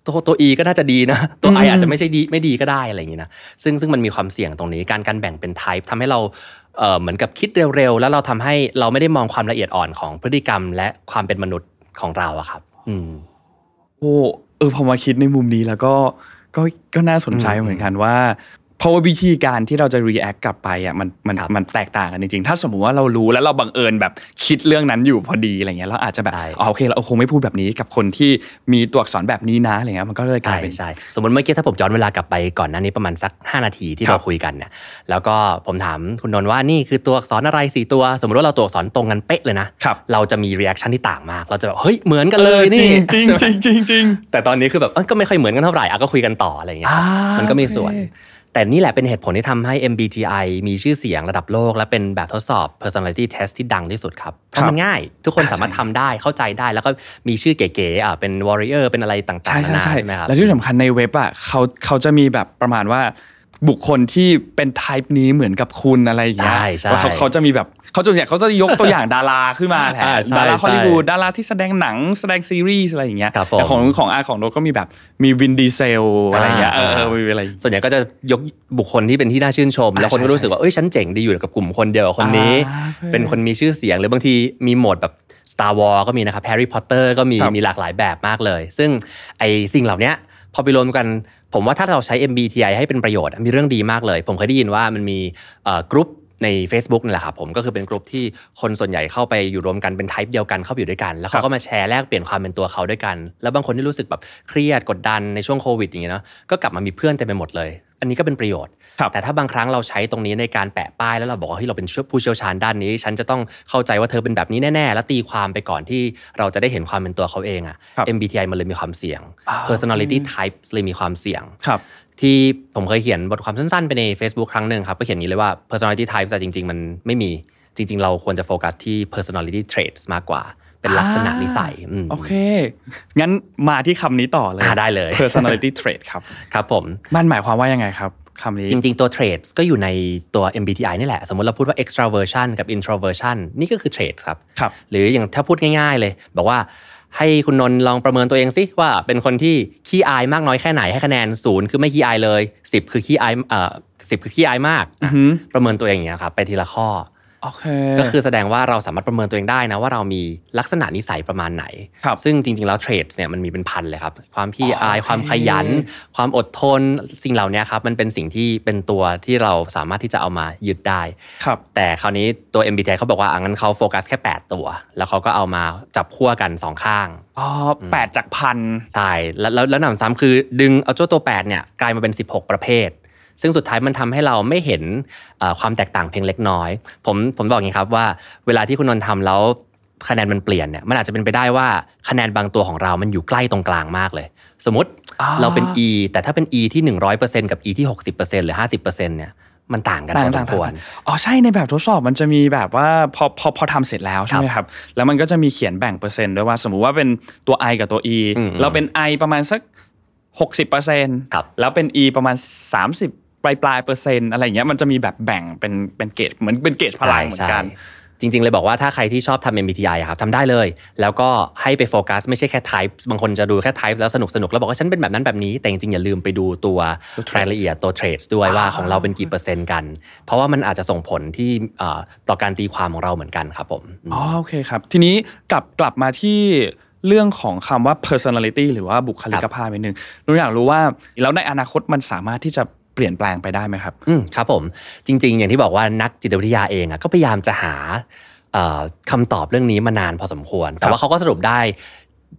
S1: ตัวตัว E ก็น่าจะดีนะ ตัว I
S2: อืม
S1: อาจจะไม่ใช่ดีไม่ดีก็ได้อะไรอย่างนี้นะซึ่งซึ่งมันมีความเสี่ยงตรงนี้ การการแบ่งเป็น type ทำให้เราเอ่อเหมือนกับคิดเร็วๆ แล้วเราทำให้เราไม่ได้มองความละเอียดอ่อนของพฤติกรรม และความเป็นมนุษย์ของเราอะครับ อืม
S2: โอ้เออพอมาคิดในมุมนี้แล้วก็ก็ก็น่าสนใจ
S1: อืม
S2: เหมือนกันว่า เพราะว่าวิธีการที่เราจะ react กลับไปอะมันมัน
S1: ครับ
S2: มันแตกต่างกันจริงๆ ถ้าสมมุติว่าเรารู้แล้วเราบังเอิญแบบคิดเรื่องนั้นอยู่พอดีอะไรเงี้ยเราอาจจะแบบ
S1: ใช่
S2: อ๋อโอเคเราคงไม่พูดแบบนี้กับคนที่มีตัวอักษรแบบนี้นะอะไรเงี้ยมันก็เลยกลา
S1: ใช่
S2: ยเป็น
S1: ใช่สมมติเมื่อกี้ถ้าผมย้อนเวลากลับไปก่อนหน้านี้ประมาณสัก 5 นาทีที่
S2: ครับ
S1: เราคุยกันเนี่ยแล้วก็ผมถามคุณนนท์ว่านี่คือตัวอักษรอะไรสี่ตัว สมมติว่าเราตัวอักษรตรงกันเป๊ะเลยนะครับเราจะมี reaction ที่ต่างมาก เราจะแบบเฮ้ยเหมือนกันเลยนี่
S2: จริง
S1: ใช่ไหม
S2: จริงจริงจริง
S1: แต่ตอนนี้คือแบบเอ้ยก็ไม่ค่อยเหมือนกันเท่าไหร่อะก็คุยกันต่ออะไรอย่างเงี้ยครับ
S2: อ่ามั
S1: มันก็มีส่วน
S2: โอเค
S1: แต่นี่แหละเป็นเหตุผลที่ทำให้ MBTI มีชื่อเสียงระดับโลก และเป็นแบบทดสอบ personality test ที่ดังที่สุดครับเพราะมันง่าย ทุกคน
S2: อ่า
S1: สามารถ
S2: ใช่
S1: ทำได้เข้าใจได้ แล้วก็มีชื่อเก๋ๆอะเป็น warrior เป็นอะไรต่าง
S2: ใช่
S1: ๆนา
S2: ใช่
S1: นา
S2: ใช่
S1: ใช่ไหมครับ
S2: แล้วที่สำคัญในเว็บอะเขาเขาจะมีแบบประมาณว่า บุคคลที่เป็น type นี้เหมือนกับคุณอะไรอย่างเงี้ย
S1: ใช่ใช่
S2: ว่าเขาเขาจะมีแบบเขาจะเนี่ยเขาจะยกตัวอย่างดาราขึ้นมาแทน
S1: อ่าใช่
S2: ดารา
S1: ใช่
S2: ฮอลลีวูดดาราที่แสดงหนังแสดงซีรีส์อะไรอย่างเงี้ย
S1: ครับผม
S2: แต่ของของอาของโดก็มีแบบมีวินดีเซลอะไรอย่างเงี้ยเออเออมีอะไร
S1: ส่วนใหญ่ก็จะยกบุคคลที่เป็นที่น่าชื่นชม แล้วคนก็รู้สึกว่าเอ้ยฉันเจ๋งดีอยู่กับกลุ่มคนเดียวกับคนนี้
S2: อ่าโอเค
S1: เป็นคนมีชื่อเสียงหรือบางทีมีโหมดแบบ Star Wars ก็มีนะครับ Harry Potter ก็มี
S2: ครับ
S1: มีหลากหลายแบบมากเลย ซึ่งไอสิ่งเหล่าเนี้ย พอไปรวมกัน ผมว่าถ้าเราใช้ MBTI ให้เป็นประโยชน์มีเรื่องดีมากเลย ผมเคยได้ยินว่ามันมีกรุ๊ปใน Facebook นี่แหละครับผมก็คือเป็นกลุ่มที่คนส่วนใหญ่เข้าไปอยู่รวมกันเป็น type เดียวกันเข้าไปอยู่ด้วยกัน แล้วเขาก็มาแชร์แลกเปลี่ยนความเป็นตัวเขาด้วยกัน แล้วบางคนที่รู้สึกแบบเครียดกดดันในช่วงโควิดอย่างเงี้ยเนาะก็กลับมามีเพื่อนเต็มไปหมดเลย อันนี้ก็เป็นประโยชน์
S2: ครับ
S1: แต่ถ้าบางครั้งเราใช้ตรงนี้ในการแปะป้ายแล้วเราบอกว่าเฮ้ยเราเป็นผู้เชี่ยวชาญด้านนี้ ฉันจะต้องเข้าใจว่าเธอเป็นแบบนี้แน่ๆ แล้วตีความไปก่อนที่เราจะได้เห็นความเป็นตัวเขาเองอะ
S2: ครับ
S1: MBTI มันเลยมีความเสี่ยง
S2: อ่า
S1: personality types เลยมีความเสี่ยง
S2: ครับ
S1: ที่ผมเคยเขียนบทความสั้นๆ ไปใน Facebook ครั้งหนึ่งครับก็เขียนอย่างนี้เลยว่า personality types แต่จริง ๆ มันไม่มีจริง ๆ เราควรจะโฟกัสที่ personality traits มากกว่า เป็นลักษณะนิสัยอืม
S2: โอเค งั้นมาที่คำนี้ต่อเลย
S1: อ่าได้เลย
S2: personality trait ครับ
S1: ครับผม
S2: มันหมายความว่ายังไงครับคำนี้
S1: จริง ๆ ตัว traits ก็อยู่ในตัว MBTI นี่แหละ สมมติเราพูดว่า extraversion กับ introversion นี่ก็คือ traits ครับ
S2: ครับ
S1: หรืออย่างถ้าพูดง่าย ๆ เลย บอกว่าให้คุณนนท์ลองประเมินตัวเองสิว่าเป็นคนที่ขี้อายมากน้อยแค่ไหนให้คะแนนศูนย์คือไม่ขี้อายเลย 10 คือขี้อายเอ่อสิคือขี้อายมาก
S2: อือหือ
S1: ประเมินตัวเองอย่างเงี้ยครับไปทีละข้อ
S2: โอเค
S1: ก็คือแสดงว่าเราสามารถประเมินตัวเองได้นะว่าเรามีลักษณะนิสัยประมาณไหน
S2: ครับ
S1: ซึ่งจริง ๆ แล้วเทรดเนี่ยมันมีเป็นพันเลยครับ ความขี้อาย
S2: โอเค
S1: ความขยัน ความอดทนสิ่งเหล่านี้ครับมันเป็นสิ่งที่เป็นตัวที่เราสามารถที่จะเอามายึดได้
S2: ครับ
S1: แต่คราวนี้ตัว MBTI เขาบอกว่าอะงั้นเขาโฟกัสแค่ 8 ตัว แล้วเขาก็เอามาจับขั้วกันสองข้าง
S2: อ๋อแปดจากพัน
S1: ใช่แล้วแล้วแล้วหนำซ้ำคือดึงเอาเจ้าตัว 8เนี่ยกลายมาเป็น 16 ประเภท ซึ่งสุดท้ายมันทำให้เราไม่เห็นเอ่อความแตกต่างเพียงเล็กน้อย ผมผมบอกอย่างนี้ครับว่าเวลาที่คุณนนท์ทำแล้วคะแนนมันเปลี่ยนเนี่ยมันอาจจะเป็นไปได้ว่าคะแนนบางตัวของเรามันอยู่ใกล้ตรงกลางมากเลย สมมติ
S2: อ่า
S1: เราเป็น E แต่ถ้าเป็น E ที่ 100%กับ E ที่ 60%หรือ 50%เนี่ยมันต่างกันพอสมควร
S2: อ๋อใช่ในแบบทดสอบมันจะมีแบบว่าพอพอพอทำเสร็จแล้วใช่ไหมครับ แล้วมันก็จะมีเขียนแบ่งเปอร์เซ็นต์ด้วยว่า สมมุติว่าเป็นตัว I กับตัว E
S1: อืม
S2: เราเป็น I ประมาณสัก 60เปอร์เซ็นต์
S1: ครับ
S2: แล้วเป็น E ประมาณ 30 ปลายปลายเปอร์เซ็นต์อะไรอย่างเงี้ยมันจะมีแบบแบ่งเป็นเป็นเกรดเหมือนเป็นเกรดพลังเหมือนกัน
S1: ใช่จริง ๆ เลยบอกว่าถ้าใครที่ชอบทำ MBTI อะครับทำได้เลย แล้วก็ให้ไปโฟกัส ไม่ใช่แค่ type บางคนจะดูแค่ type แล้วสนุกสนุกแล้วบอกว่าฉันเป็นแบบนั้นแบบนี้ แต่จริงๆอย่าลืมไปดูตัวรายละเอียดตัว traits ด้วยว่าของเราเป็นกี่เปอร์เซ็นต์กัน เพราะว่ามันอาจจะส่งผลที่เอ่อต่อการตีความของเราเหมือนกันครับผม
S2: อ๋อโอเคครับ ทีนี้กลับกลับมาที่เรื่องของคำว่า personality หรือว่าบุคลิกภาพนิดนึงหนูอยากรู้ว่าแล้วในอนาคตมันสามารถที่จะ เปลี่ยนแปลงไปได้ไหมครับ
S1: อืมครับผมจริง ๆ อย่างที่บอกว่านักจิตวิทยาเองอะก็พยายามจะหาเอ่อคำตอบเรื่องนี้มานานพอสมควร แต่ว่าเขาก็สรุปได้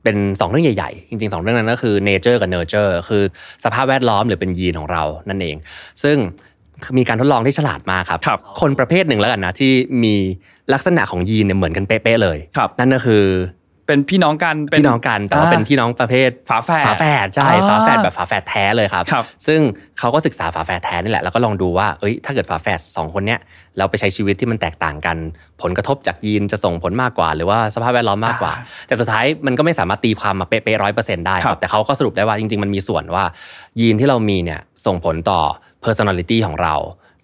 S1: เป็น 2 เรื่องใหญ่ ๆ จริง ๆ 2 เรื่องนั้นก็คือ nature กับ nurture คือสภาพแวดล้อมหรือเป็นยีนของเรานั่นเอง ซึ่งมีการทดลองที่ฉลาดมากครับ
S2: ครับ
S1: คนประเภทหนึ่งแล้วกันนะที่มีลักษณะของยีนเนี่ยเหมือนกันเป๊ะๆเลย
S2: ครับ
S1: นั่นก็คือ
S2: เป็นพี่น้องกันเป็
S1: พี่น้องกันแต่ว่าเป็นพี่น้องประเภท
S2: ฝาแฝด
S1: ฝาแฝดใช่
S2: อ่า
S1: ฝาแฝดแบบฝาแฝดแท้เลยครับ
S2: ครับ
S1: ซึ่งเขาก็ศึกษาฝาแฝดแท้นี่แหละแล้วก็ลองดูว่าเอ้ยถ้าเกิดฝาแฝดสองคนเนี้ยเราไปใช้ชีวิตที่มันแตกต่างกัน ผลกระทบจากยีนจะส่งผลมากกว่า หรือว่าสภาพแวดล้อมมากกว่า แต่สุดท้ายมันก็ไม่สามารถตีความมาเป๊ะร้อยเปอร์เซ็นต์ได้ค
S2: ครั
S1: รับบแต่เขาก็สรุปได้ว่าจริงๆมันมีส่วนว่ายีนที่เรามีเนี่ยส่งผลต่อ personality ของเรา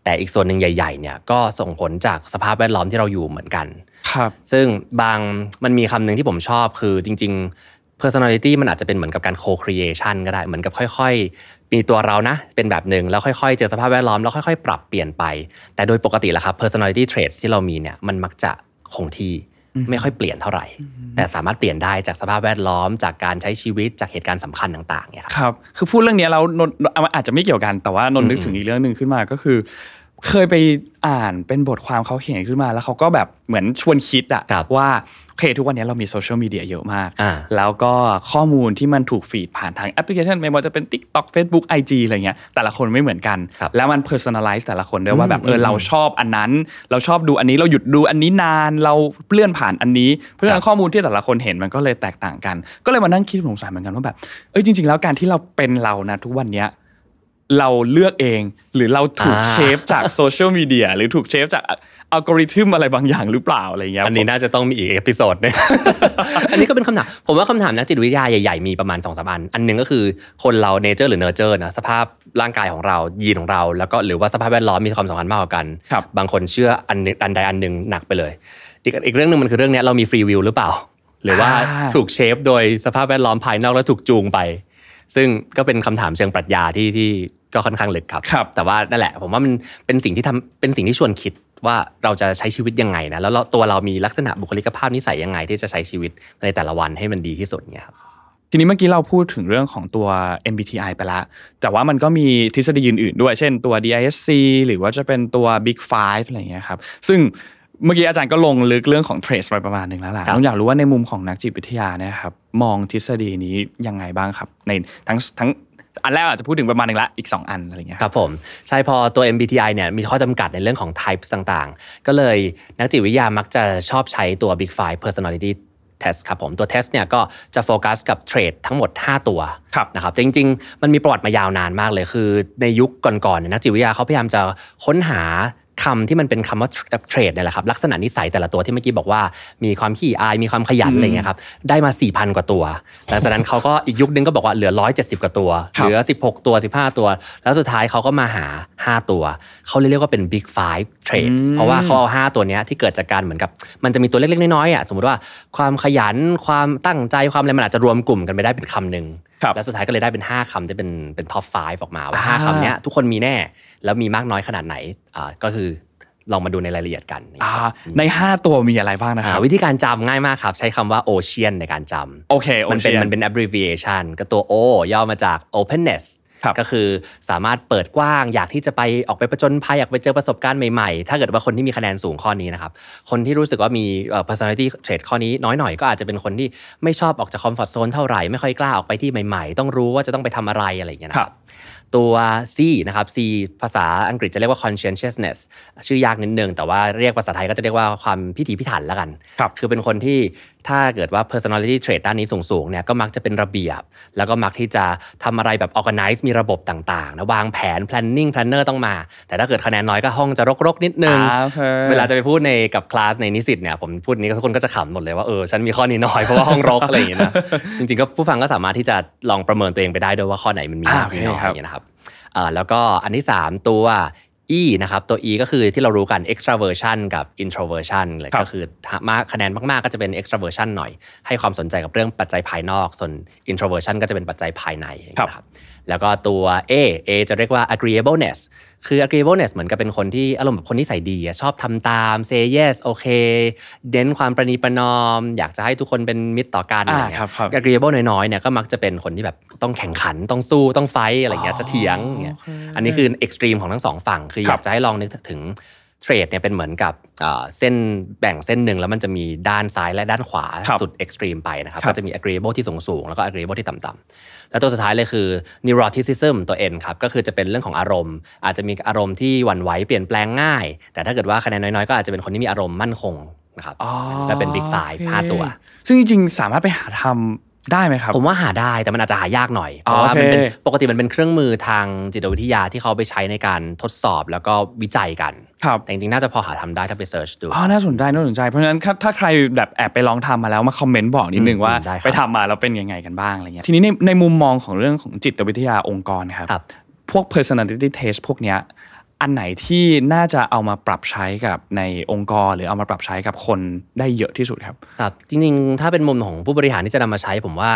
S1: แต่อีกส่วนหนึ่งใหญ่ ๆ เนี่ยก็ส่งผลจากสภาพแวดล้อมที่เราอยู่เหมือนกัน
S2: ครับ
S1: ซึ่งบางมันมีคำหนึ่งที่ผมชอบคือจริง ๆ personality มันอาจจะเป็นเหมือนกับการ co-creation ก็ได้เหมือนกับค่อยๆ มีตัวเรานะเป็นแบบหนึ่งแล้วค่อยๆ เจอสภาพแวดล้อมแล้วค่อยๆ ปรับเปลี่ยนไป แต่โดยปกติแล้วครับ personality traits ที่เรามีเนี่ยมันมักจะคงที่ไม่ค่อยเปลี่ยนเท่าไหร่ แต่สามารถเปลี่ยนได้จากสภาพแวดล้อมจากการใช้ชีวิตจากเหตุการณ์สำคัญต่างๆเนี่ยครับ
S2: ครับคือพูดเรื่องเนี้ยเรานนท์อาจจะไม่เกี่ยวกันแต่ว่านนท์นึกถึงอีกเรื่องหนึ่งขึ้นมาก็คือ เคยไปอ่านเป็นบทความเขาเขียนขึ้นมา แล้วเขาก็แบบเหมือนชวนคิดอะ
S1: ครับ
S2: ว่าโอเคทุกวันนี้เรามีโซเชียลมีเดียเยอะมาก
S1: อ่า
S2: แล้วก็ข้อมูลที่มันถูก feed ผ่านทางแอปพลิเคชันไม่ว่าจะเป็น TikTok Facebook IG อะไรเงี้ยแต่ละคนไม่เหมือนกัน
S1: ครับ
S2: แล้วมัน personalize แต่ละคนด้วยว่าแบบเออ
S1: อืม
S2: เราชอบอันนั้น เราชอบดูอันนี้เราหยุดดูอันนี้นานเราเลื่อนผ่านอันนี้ เพราะฉะนั้นข้อมูลที่แต่ละคนเห็นมันก็เลยแตกต่างกัน ก็เลยมานั่งคิดสงสัยเหมือนกันว่าแบบเอ้ยจริง ๆ แล้วการที่เราเป็นเรานะทุกวันเนี้ย เราเลือกเอง หรือเราถูก
S1: อ่า
S2: shape จากโซเชียลมีเดียหรือถูก shape จากอัลกอริทึมอะไรบางอย่างหรือเปล่าอะไรเงี้ย
S1: อันนี้น่าจะต้องมีอีก episode หนึ่งอันนี้ก็เป็นคำถามผมว่าคำถามนักจิตวิทยาใหญ่ๆมีประมาณ2อสอัน อันหนึ่งก็คือคนเราเนเจอร์หรือเนอร์เจอร์นะสภาพร่างกายของเรายีนของเรา แล้วก็หรือว่าสภาพแวดล้อมมีความสำคัญมากกว่ากัน
S2: ครับ
S1: บางคนเชื่ออันหนึ่งอันใดอันหนึ่งหนักไปเลย อีกอีกเรื่องหนึ่งมันคือเรื่องเนี้ยเรามีฟรีวิวหรือเปล่า หรือว่า
S2: อ่า
S1: ถูกเชฟโดยสภาพแวดล้อมภายนอกแล้วถูกจูงไป ซึ่งก็เป็นคำถามเชิงปรัชญาที่ที่ก็ค่อนข้างลึกครับ
S2: ครับ
S1: แต่ว่านั่นแหละ ผมว่ามันเป็นสิ่งที่ทำเป็นสิ่งที่ชวนคิดว่าเราจะใช้ชีวิตยังไงนะแล้วเราตัวเรามีลักษณะบุคลิกภาพนิสัยยังไง ที่จะใช้ชีวิตในแต่ละวันให้มันดีที่สุดเนี่ยครับ
S2: ทีนี้เมื่อกี้เราพูดถึงเรื่องของตัว MBTI ไปแล้วแต่ว่ามันก็มีทฤษฎีอื่นๆด้วย เช่นตัว DISC หรือว่าจะเป็นตัว Big Five อะไรอย่างเงี้ยครับ ซึ่ง เมื่อกี้อาจารย์ก็ลงลึกเรื่องของ trace ไปประมาณหนึ่งแล้วล่ะ
S1: ครับ
S2: ผมอยากรู้ว่าในมุมของนักจิตวิทยาเนี่ยครับมองทฤษฎีนี้ยังไงบ้างครับ ในทั้งทั้งอันแรกอาจจะพูดถึงประมาณหนึ่งละอีก 2 อันอะไรอย่างเงี้ย
S1: ครับผม ใช่พอตัว MBTI เนี่ยมีข้อจำกัดในเรื่องของ types ต่างๆ ก็เลยนักจิตวิทยามักจะชอบใช้ตัว Big Five Personality Test ครับผม ตัว test เนี่ยก็จะโฟกัสกับเทรดทั้งหมด 5 ตัว
S2: ครับ
S1: นะครับแต่จริง ๆ มันมีประวัติมายาวนานมากเลยคือ ในยุคก่อนๆเนี่ยนักจิตวิทยาเขาพยายามจะค้นหา คำที่มันเป็นคำว่าเทรดเนี่ยแหละครับลักษณะนิสัยแต่ละตัวที่เมื่อกี้บอกว่า มีความขี้อายมีความขยันอะไรอย่างเงี้ยครับได้มา 4,000 กว่าตัว หลังจากนั้นเขาก็อีกยุคนึงก็บอกว่าเหลือ 170 กว่าตัว
S2: ครั
S1: เห
S2: บ
S1: ลือ 16 ตัว 15 ตัว แล้วสุดท้ายเขาก็มาหา 5 ตัว เขาเลยเรียกว่าเป็น big five traits เพราะว่าเขาเอา 5 ตัวเนี้ยที่เกิดจากการเหมือนกับ มันจะมีตัวเล็กๆน้อยๆอะสมมติว่าความขยันความตั้งใจความอะไรมันอาจจะรวมกลุ่มกันไปได้เป็นคำหนึ่ง
S2: ครับ
S1: แล้วสุดท้ายก็เลยได้เป็น 5คำที่เป็นเป็น top 5ออกมาว่า
S2: อ่า
S1: 5คำเนี้ยทุกคนมีแน่ แล้วมีมากน้อยขนาดไหนอ่าก็คือลองมาดูในรายละเอียดกัน
S2: อ่าใน 5 ตัวมีอะไรบ้างนะค
S1: อ่า
S2: รับ
S1: วิธีการจำง่ายมากครับ ใช้คำว่า ocean ในการจำ
S2: โอเค
S1: มันเป็น
S2: Ocean
S1: มันเป็น abbreviation ก็ตัว O ย่อมาจาก openness
S2: ครับ
S1: ก็คือสามารถเปิดกว้าง อยากที่จะไปออกไปประจนภัยอยากไปเจอประสบการณ์ใหม่ๆ ถ้าเกิดว่าคนที่มีคะแนนสูงข้อนี้นะครับ คนที่รู้สึกว่ามีเอ่อ personality trait ข้อนี้น้อยหน่อยก็อาจจะเป็นคนที่ไม่ชอบออกจาก comfort zone เท่าไหร่ไม่ค่อยกล้าออกไปที่ใหม่ๆ ต้องรู้ว่าจะต้องไปทำอะไรอะไรอย่างเงี้ยนะครับตัว C นะครับ C ภาษาอังกฤษจะเรียกว่า conscientiousness ชื่อยากนิดนึง แต่ว่าเรียกภาษาไทยก็จะเรียกว่าความพิถีพิถันแล้วกัน
S2: ครับ
S1: คือเป็นคนที่ ถ้าเกิดว่า personality trait ด้านนี้สูงๆเนี่ยก็มักจะเป็นระเบียบ แล้วก็มักที่จะทำอะไรแบบ organize มีระบบต่างๆนะวางแผน planning planner ต้องมา แต่ถ้าเกิดคะแนนน้อยก็ห้องจะรกๆ นิดนึง
S2: อ่าโอเค
S1: เวลาจะไปพูดในกับคลาสในนิสิตเนี่ยผมพูดนี้ทุกคนก็จะขำหมดเลยว่าเออฉันมีข้อนี้น้อยเพราะว่าห้องรกอะไรอย่างเงี้ยนะจริงๆก็ผู้ฟังก็สามารถที่จะลองประเมินตัวเองไปได้ด้วยว่าข้อไหนมันมีมาก
S2: อ่าโอเค
S1: มีน้อย
S2: ครับ
S1: อย่างเงี้ยนะครับเอ่อแล้วก็อันที่ 3 ตัว E นะครับตัว E ก็คือที่เรารู้กัน extraversion กับ introversion เลย
S2: ครับ
S1: ก็คือมากคะแนนมากๆก็จะเป็น extraversion หน่อย ให้ความสนใจกับเรื่องปัจจัยภายนอก ส่วน introversion ก็จะเป็นปัจจัยภายในอย่างเงี้ยนะครับ แล้วก็ตัว A A จะเรียกว่า agreeableness คือ agreeableness เหมือนกับเป็นคนที่อารมณ์แบบคนนิสัยดีอะชอบทำตาม say yes โอเคเน้นความประนีประนอม อยากจะให้ทุกคนเป็นมิตรต่อกันอะไร
S2: อ่า
S1: เงี้
S2: ครั
S1: ย
S2: บครับ
S1: agreeable น้อยๆเนี่ยก็มักจะเป็นคนที่แบบต้องแข่งขันต้องสู้ต้อง fight อะไรเงี้ยจะเถียงอย่างเงี้ยอันนี้คือ extreme ของทั้งสองฝั่ง คืออ
S2: ครั
S1: ยา
S2: บ
S1: กจะให้ลองนึกถึง trait เนี่ยเป็นเหมือนกับเอ่อเส้นแบ่งเส้นหนึ่งแล้วมันจะมีด้านซ้ายและด้านขวา
S2: ครับ
S1: สุด extreme ไปนะครับ
S2: ครับ
S1: ก็จะมี agreeable ที่สูงสูงๆแล้วก็ agreeable ที่ต่ำๆแล้วตัวสุดท้ายเลยคือ neuroticism ตัว N ครับก็คือจะเป็นเรื่องของอารมณ์ อาจจะมีอารมณ์ที่หวั่นไหวเปลี่ยนแปลงง่าย แต่ถ้าเกิดว่าคะแนนน้อยๆ ก็อาจจะเป็นคนที่มีอารมณ์มั่นคงนะครับ
S2: อ๋อ
S1: และเป็น Big Five
S2: โอเค
S1: ห้าตัว
S2: ซึ่งจริงๆสามารถไปหาทำได้ไหมครับ
S1: ผมว่าหาได้แต่มันอาจจะหายากหน่อย เพ
S2: อ๋อ
S1: ราะว่ามันเป็น
S2: โอเค
S1: ปกติมันเป็นเครื่องมือทางจิตวิทยาที่เขาไปใช้ในการทดสอบแล้วก็วิจัยกัน
S2: ครับ
S1: แต่จริงๆน่าจะพอหาทำได้ถ้าไปเซิร์ชดู
S2: อ๋อน่าสนใจน่าสนใจเพราะฉะนั้นถ้าถ้าใครแบบแอบไปลองทำมาแล้วมาคอมเมนต์บอกนิดนึง
S1: อืม
S2: ว่า
S1: ได้ครับ
S2: ไปทำมาแล้วเป็นยังไงกันบ้างอะไรเงี้ยทีนี้ในในมุมมองของเรื่องของจิตวิทยาองค์กรครับ
S1: ครับ
S2: พวก personality test พวกเนี้ยอันไหนที่น่าจะเอามาปรับใช้กับในองค์กร หรือเอามาปรับใช้กับคนได้เยอะที่สุดครับ
S1: ครับจริงๆ ถ้าเป็นมุมของผู้บริหารที่จะนำมาใช้ผมว่า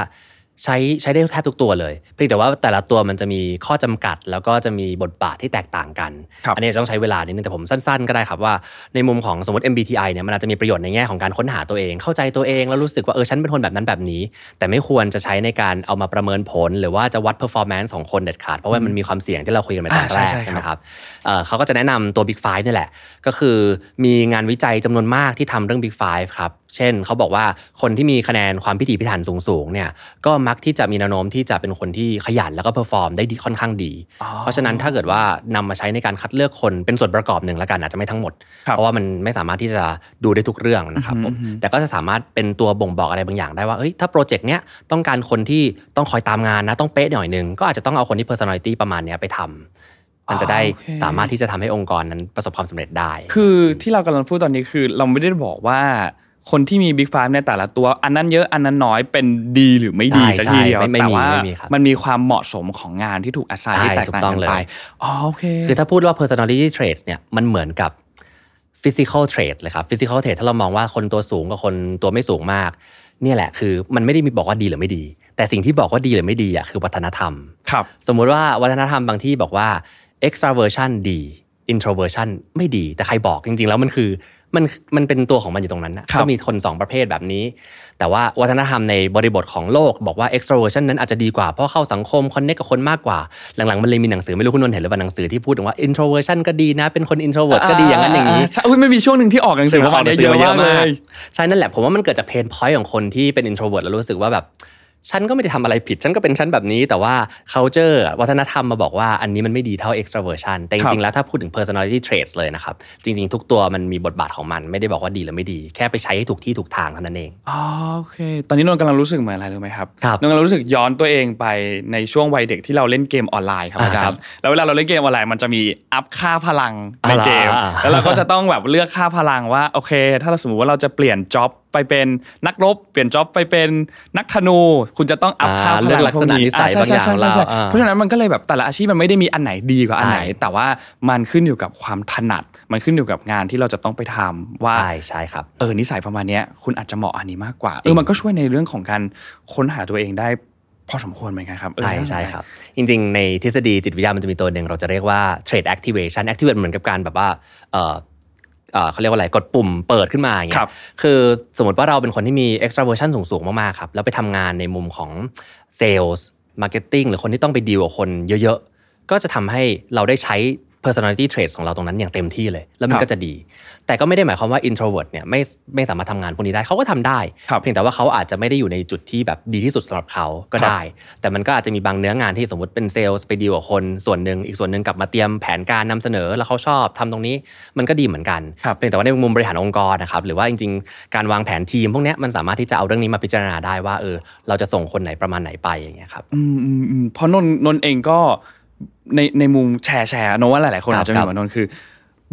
S1: ใช้ใช้ได้แทบทุกตัวเลยเพียงแต่ว่าแต่ละตัวมันจะมีข้อจำกัด แล้วก็จะมีบทบาทที่แตกต่างกัน
S2: ครับ
S1: อันนี้ต้องใช้เวลานิดนึงแต่ผมสั้น ๆ ก็ได้ครับว่าในมุมของสมมติ MBTI เนี่ยมันอาจจะมีประโยชน์ในแง่ของการค้นหาตัวเอง เข้าใจตัวเองแล้วรู้สึกว่าเออฉันเป็นคนแบบนั้นแบบนี้ แต่ไม่ควรจะใช้ในการเอามาประเมินผล หรือว่าจะวัด performance ของคนเด็ดขาดเพราะว่ามันมีความเสี่ยงที่เราคุยกันไปตอน
S2: อ่า
S1: แร
S2: ใช่
S1: ก
S2: ใช่
S1: ใช่ไหม
S2: ครับ
S1: ครับเอ่อเขาก็จะแนะนำตัว Big Five นี่แหละ ก็คือมีงานวิจัยจำนวนมากที่ทำเรื่อง Big Five ครับเช่นเขาบอกว่าคนที่มีคะแนนความพิถีพิถันสูงๆเนี่ยก็มักที่จะมีแนวโน้มที่จะเป็นคนที่ขยันแล้วก็ perform ได้ดีค่อนข้างดี
S2: อ๋อ
S1: เพราะฉะนั้นถ้าเกิดว่านำมาใช้ในการคัดเลือกคนเป็นส่วนประกอบหนึ่งแล้วกันอาจจะไม่ทั้งหมด
S2: ครับ
S1: เพราะว่ามันไม่สามารถที่จะดูได้ทุกเรื่องนะครับผมแต่ก็จะสามารถเป็นตัวบ่งบอกอะไรบางอย่างได้ว่าเอ้ยถ้า project เนี้ยต้องการคนที่ต้องคอยตามงานนะต้องเป๊ะหน่อยหนึ่งก็อาจจะต้องเอาคนที่ personality ประมาณเนี้ยไปทำมันจะได้
S2: อ๋อโอเค
S1: สามารถที่จะทำให้องค์กรนั้นประสบความสำเร็จได้
S2: คือที่เรากำลังพูดตอนนี้คือเราไม่ได้บอกว่า คนที่มี Big Five ในแต่ละตัว อันนั้นเยอะอันนั้นน้อยเป็นดีหรือไม่ดี
S1: ใช่
S2: สักทีเดียว
S1: ใช่ไม่ไม่
S2: แต่
S1: มี
S2: ว่า
S1: ไม่มีครับ
S2: มันมีความเหมาะสมของงานที่ถูกอาศัย
S1: ใช่
S2: ที่แตก
S1: ถูก
S2: ต่าง
S1: ต้อง
S2: กัน
S1: เลย
S2: ไปอ๋อโอเค
S1: คือถ้าพูดว่า personality trait เนี่ยมันเหมือนกับ physical trait เลยครับ physical trait ถ้าเรามองว่าคนตัวสูงกับคนตัวไม่สูงมากเนี่ยแหละคือมันไม่ได้มีบอกว่าดีหรือไม่ดี แต่สิ่งที่บอกว่าดีหรือไม่ดีอะคือวัฒนธรรม
S2: ครับ
S1: สมมุติว่าวัฒนธรรมบางที่บอกว่า extraversion ดี introversion ไม่ดี แต่ใครบอกจริง ๆ แล้วมันคือ มันมันเป็นตัวของมันอยู่ตรงนั้นนะครับก็มีคน 2 ประเภทแบบนี้ แต่ว่าวัฒนธรรมในบริบทของโลก บอกว่า extraversion นั้นอาจจะดีกว่าเพราะเข้าสังคม connect กับคนมากกว่า หลังๆ มันเลยมีหนังสือไม่รู้คุณนนท์เห็นหรือเปล่าหนังสือที่พูดถึงว่า introversion ก็ดีนะ เป็นคน introvert ก็ดีอย่างนั้นอย่างนี้
S2: ใช่อุ๊ยมันมีช่วงหนึ่งที่ออกหนังสือประมาณนี้เยอะมากเลย
S1: ใช่นั่นแหละผมว่ามันเกิดจากเพนพอยต์ของคนที่เป็น introvert แล้วรู้สึกว่าแบบ ฉันก็ไม่ได้ทำอะไรผิด ฉันก็เป็นฉันแบบนี้ แต่ว่า culture วัฒนธรรมมาบอกว่าอันนี้มันไม่ดีเท่า extraversion แต่จ
S2: ครั
S1: ริง
S2: บ
S1: ๆแล้วถ้าพูดถึง personality traits เลยนะครับ จริง ๆ ทุกตัวมันมีบทบาทของมัน ไม่ได้บอกว่าดีหรือไม่ดี แค่ไปใช้ให้ถูกที่ถูกทางเท่านั้นเอง
S2: อ๋อโอเค ตอนนี้นนท์กำลังรู้สึกเหมือนอะไรรู้ไหมครับ
S1: ครับ
S2: นนท์กำลังรู้สึกย้อนตัวเองไปในช่วงวัยเด็กที่เราเล่นเกมออนไลน์ครับ
S1: อ่า
S2: อาจาร
S1: ครับ
S2: ย์แล้วเวลาเราเล่นเกมออนไลน์มันจะมีอัพค่าพลังในเกม
S1: อ่า
S2: แล้วเราก็จะต้องแบบเลือกค่าพลังว่าโอเค ถ้าเราสมมติว่าเราจะเปลี่ยนจ็อบไปเป็นนักรบ เปลี่ยนจ็อบไปเป็นนักธนู คุณจะต้องอัพค่าพ
S1: เลื
S2: ลั
S1: อก
S2: ง
S1: ลักษณะนิสัย
S2: พวก
S1: บางอย่าง
S2: ใช่
S1: ของ
S2: ใช่
S1: เรา
S2: ใช่
S1: อ่า
S2: เพราะฉะนั้นมันก็เลยแบบแต่ละอาชีพมันไม่ได้มีอันไหนดีกว่าอันไหน
S1: ใช่
S2: แต่ว่ามันขึ้นอยู่กับความถนัด มันขึ้นอยู่กับงานที่เราจะต้องไปทำว่า
S1: ใช่ใช่ครับ
S2: เออนิสัยประมาณเนี้ยคุณอาจจะเหมาะอันนี้มากกว่าเออมันก็ช่วยในเรื่องของการค้นหาตัวเองได้พอสมควรเหมือนกันครับเออ
S1: ใช่
S2: น่าสนจ
S1: ใช่ครับ จริง ๆ ในทฤษฎีจิตวิทยามันจะมีตัวหนึ่งเราจะเรียกว่า trait activation activate เหมือนกับการแบบว่า เออเอ่อเขาเรียกว่าอะไรกดปุ่มเปิดขึ้นมาอย่างเงี้
S2: ครั
S1: ย
S2: บ
S1: คือสมมติว่าเราเป็นคนที่มี extraversion สูงๆมากๆครับแล้วไปทำงานในมุมของ sales marketing หรือคนที่ต้องไปดีลกับคนเยอะๆ ก็จะทำให้เราได้ใช้ personality traits ของเราตรงนั้นอย่างเต็มที่เลย แล้วมันก็จะดี แต่ก็ไม่ได้หมายความว่า introvert เนี่ยไม่ไม่สามารถทำงานพวกนี้ได้เขาก็ทำได้
S2: ครับ
S1: เพียงแต่ว่าเขาอาจจะไม่ได้อยู่ในจุดที่แบบดีที่สุดสำหรับเขาก็ได้ แต่มันก็อาจจะมีบางเนื้องานที่สมมติเป็นเซลล์ไปดีลกับคนส่วนหนึ่งอีกส่วนหนึ่งกลับมาเตรียมแผนการนำเสนอแล้วเขาชอบทำตรงนี้มันก็ดีเหมือนกัน
S2: ครับ
S1: เพียงแต่ว่าในมุมบริหารองค์กรนะครับหรือว่าจริง ๆ การวางแผนทีมพวกเนี้ยมันสามารถที่จะเอาเรื่องนี้มาพิจารณาได้ว่าเออเราจะส่งคนไหนประมาณไหนไปอย่างเงี้ยครับ
S2: อืมอืมอืมเพราะนนท์นนท์เองก็ ในในมุมแชร์แชร์นนท์ว่าหลายๆคน
S1: ครับ
S2: อาจจะมีเหมือนนนท์คือ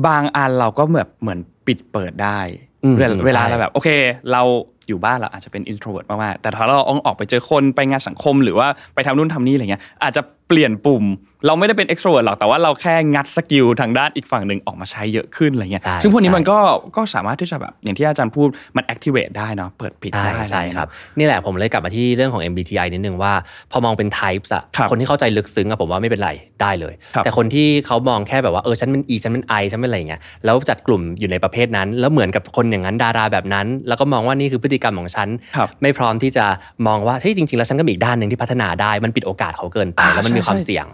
S2: บางอันเราก็แบบเหมือนปิดเปิดได้
S1: อืม
S2: เวลา
S1: อืม
S2: เวลา
S1: ใช่
S2: เราแบบโอเค เราอยู่บ้านเราอาจจะเป็น introvert มากๆแต่ถ้าเราออกไปเจอคนไปงานสังคม หรือว่าไปทำนู่นทำนี่อะไรเงี้ยอาจจะเปลี่ยนปุ่ม เราไม่ได้เป็น extrovert หรอกแต่ว่าเราแค่งัดสกิลทางด้านอีกฝั่งหนึ่งออกมาใช้เยอะขึ้นอะไรเงี้ย
S1: ใช่
S2: ซึ่งพวกนี้
S1: ใช่
S2: มันก็ก็สามารถที่จะแบบอย่างที่อาจารย์พูดมัน activate ได้เนาะเปิดปิด
S1: ใช่
S2: ได้
S1: ใช่
S2: อะไเงี้ย
S1: ครับ นี่แหละผมเลยกลับมาที่เรื่องของ MBTI นิดนึงว่า พอมองเป็น types อะ
S2: ครับ
S1: คนที่เข้าใจลึกซึ้งอะผมว่าไม่เป็นไรได้เลย
S2: ครับ
S1: แต่คนที่เขามองแค่แบบว่าเออฉันเป็น E ฉันเป็น I ฉันเป็นอะไรอย่างเงี้ยแล้วจัดกลุ่มอยู่ในประเภทนั้น แล้วเหมือนกับคนอย่างนั้นดาราแบบนั้น แล้วก็มองว่านี่คือพฤติกรรมของฉัน
S2: ครับ
S1: ไม่พร้อมที่จะมองว่าเฮ้ยจริงๆแล้วฉันก็มีอีกด้านหนึ่งที่พัฒนาได้มันปิดโอกาสเขาเกินไป
S2: อ่า
S1: แล้วมันมี
S2: ใช่
S1: ความ
S2: ใช่
S1: เสี่ยง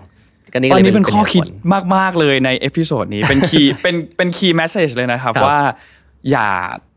S1: ก็นี่
S2: อั
S1: ก็
S2: น
S1: เลย
S2: นี้เป็นข้อ
S1: หตุ
S2: คิด
S1: ผล
S2: มาก ๆ เลยใน episode นี้เป็น key เป็นเป็น key message เลยนะครับ
S1: ครับ
S2: ว่าอย่า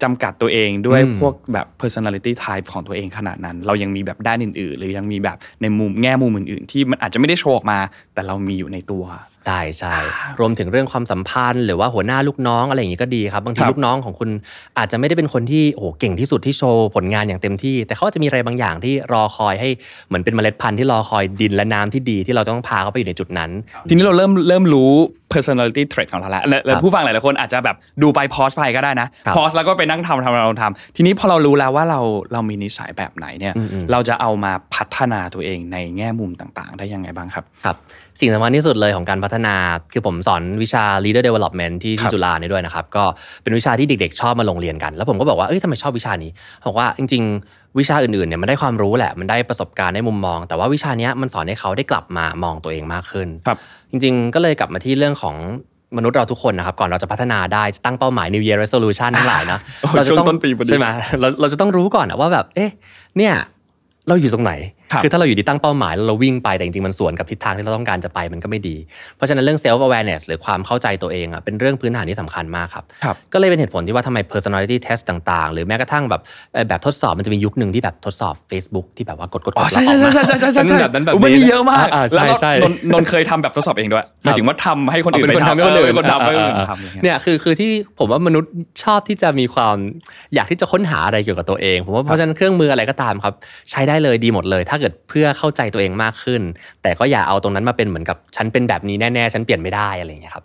S2: จำกัดตัวเองด้วย
S1: อืม
S2: พวกแบบ personality type ของตัวเองขนาดนั้น เรายังมีแบบด้านอื่นๆ หรือยังมีแบบในมุมแง่มุมอื่นๆ ที่มันอาจจะไม่ได้โชว์ออกมา แต่เรามีอยู่ในตัว
S1: ได้ใช่รวมถึงเรื่องความสัมพันธ์ หรือว่าหัวหน้าลูกน้องอะไรอย่างนี้ก็ดีครับบางที
S2: ครับ
S1: ลูกน้องของคุณอาจจะไม่ได้เป็นคนที่โอ้โหเก่งที่สุดที่โชว์ผลงานอย่างเต็มที่ แต่เขาอาจจะมีอะไรบางอย่างที่รอคอยให้เหมือนเป็นเมล็ดพันธุ์ที่รอคอยดินและน้ำที่ดีที่เราต้องพาเขาไปอยู่ในจุดนั้น
S2: ทีนี้เราเริ่มเริ่มรู้ personality trait ของเราแล้วและและ
S1: ครับ
S2: ผู้ฟังหลายๆคนอาจจะแบบดูไปพอสไปก็ได้นะครับพอสแล้วก็ไปนั่งทำทำทำทำทีนี้พอเรารู้แล้วว่าเราเรามีนิสัยแบบไหนเนี่ย
S1: อืมอืม
S2: เราจะเอามาพัฒนาตัวเองในแง่มุมต่าง ๆ ได้ยังไงบ้างครับ
S1: ครับสิ่งสำคัญที่สุดเลยของการพัฒนา คือผมสอนวิชา leader development ที่
S2: ครั
S1: ที่
S2: บ
S1: จุฬาเนี่ยด้วยนะครับก็เป็นวิชาที่เด็กๆ ชอบมาลงเรียนกัน แล้วผมก็บอกว่าเอ้ยทำไมชอบวิชานี้บอกว่าจริง ๆ วิชาอื่นๆเนี่ยมันได้ความรู้แหละมันได้ประสบการณ์ได้มุมมอง แต่ว่าวิชาเนี้ยมันสอนให้เขาได้กลับมามองตัวเองมากขึ้น
S2: ครับ
S1: จริง ๆ ก็เลยกลับมาที่เรื่องของมนุษย์เราทุกคนนะครับ ก่อนเราจะพัฒนาได้จะตั้งเป้าหมาย New Year Resolution ทั้งหลายนะ
S2: โอ้ย
S1: เราจะต้อง
S2: ช่วงต้นปีพอดี
S1: ใช่ไหมเราเราจะต้องรู้ก่อนอะว่าแบบเอ๊ะเนี่ยเราอยู่ตรงไหน
S2: ครับ
S1: อถ้าเราอยู่ที่ตั้งเป้าหมายแล้วเราวิ่งไปแต่จริงๆมันสวนกับทิศทางที่เราต้องการจะไปมันก็ไม่ดี เพราะฉะนั้นเรื่อง self awareness หรือความเข้าใจตัวเองอะเป็นเรื่องพื้นฐานที่สำคัญมากครับ
S2: ครับ
S1: ก็เลยเป็นเหตุผลที่ว่าทำไม personality test ต่างๆ หรือแม้กระทั่งแบบเอ่อแบบทดสอบมันจะมียุคหนึ่งที่แบบทดสอบ Facebook ที่แบบว่ากดกดก
S2: อ๋อ
S1: ด
S2: ใช่
S1: แล้วอ
S2: ใช่
S1: อกมา
S2: ใช่ใช่ใช่ใช่
S1: ฉันแบบนั้นแบบ
S2: มันมีเยอะมาก
S1: อ่า
S2: แล้ว
S1: ใช่
S2: เรา
S1: ใช่
S2: นนนนเคยทำแบบทดสอบเองด้วยหมายถึงว่าทำให้คนอื่น
S1: เป็น
S2: ไป
S1: คนทำให้คนอื่น
S2: เคนทำให้คนอื่น
S1: อ่า
S2: ทำอย่างเงี้ย
S1: เนี่ยคือคือที่ผมว่ามนุษย์ชอบที่จะมีความอยากที่จะค้นหาอะไรเกี่ยวกับตัวเองผมว่าเพราะฉะนั้นเครื่องมืออะไรก็ตามครับ ใช้ได้เลยดีหมดเลยถ้าเกิดเพื่อเข้าใจตัวเองมากขึ้น แต่ก็อย่าเอาตรงนั้นมาเป็นเหมือนกับฉันเป็นแบบนี้แน่ๆฉันเปลี่ยนไม่ได้อะไรอย่างเงี้ยครับ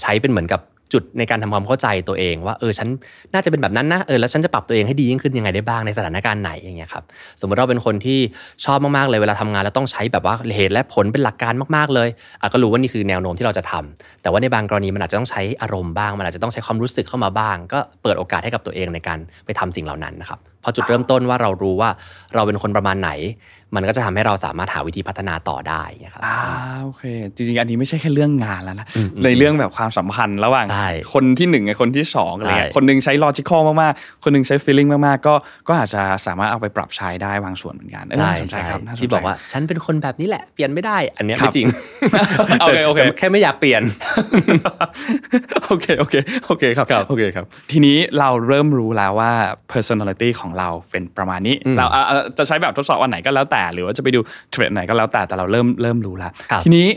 S1: ใช้เป็นเหมือนกับจุดในการทำความเข้าใจตัวเอง ว่าเออฉันน่าจะเป็นแบบนั้นนะเออแล้วฉันจะปรับตัวเองให้ดียิ่งขึ้นยังไงได้บ้างในสถานการณ์ไหนอย่างเงี้ยครับสมมติเราเป็นคนที่ชอบมากๆเลยเวลาทำงานแล้วต้องใช้แบบว่าเหตุและผลเป็นหลักการมากๆเลยอะก็รู้ว่านี่คือแนวโน้มที่เราจะทำแต่ว่าในบางกรณีมันอาจจะต้องใช้อารมณ์บ้างมันอาจจะต้องใช้ความรู้สึกเข้ามาบ้าง ก็เปิดโอกาสให้กับตัวเองในการไปทำสิ่งเหล่านั้นนะครับ พอจุดเริ่มต้นว่าเรารู้ว่าเราเป็นคนประมาณไหน มันก็จะทำให้เราสามารถหาวิธีพัฒนาต่อได้อย่างเงี้ยครับ
S2: อ่าโอเค จริงๆ อันนี้ไม่ใช่แค่เรื่องงานแล้วนะ
S1: อืมอืม
S2: ในเรื่องแบบความสัมพันธ์ระหว่าง
S1: ใช่
S2: คนที่หนึ่งกับคนที่สองอะไรเงี้ย
S1: ใช่
S2: คนหนึงใช้ logical มากๆ คนหนึงใช้ feeling มากๆ ก็ก็อาจจะสามารถเอาไปปรับใช้ได้บางส่วนเหมือนกันเออ
S1: ใช่
S2: น่าสนใจ
S1: ใช่
S2: ครับน่สนใจ
S1: ที่บอกว่าฉันเป็นคนแบบนี้แหละเปลี่ยนไม่ได้ อันเนี้ย
S2: ครับ
S1: ไม่จริง
S2: โอเคโอเค
S1: แต่แค่ไม่อยากเปลี่ยน
S2: โอเคโอเคโอเคครับโอเคครับ ทีนี้เราเริ่มรู้แล้วว่า personality ของเราเป็นประมาณนี้
S1: อืม
S2: เราอะอะจะใช้แบบทดสอบวันไหนก็แล้วแต่ หรือว่าจะไปดูเทรดไหนก็แล้วแต่แต่เราเริ่มเริ่มรู้แล้ว
S1: ครับ
S2: ทีนี้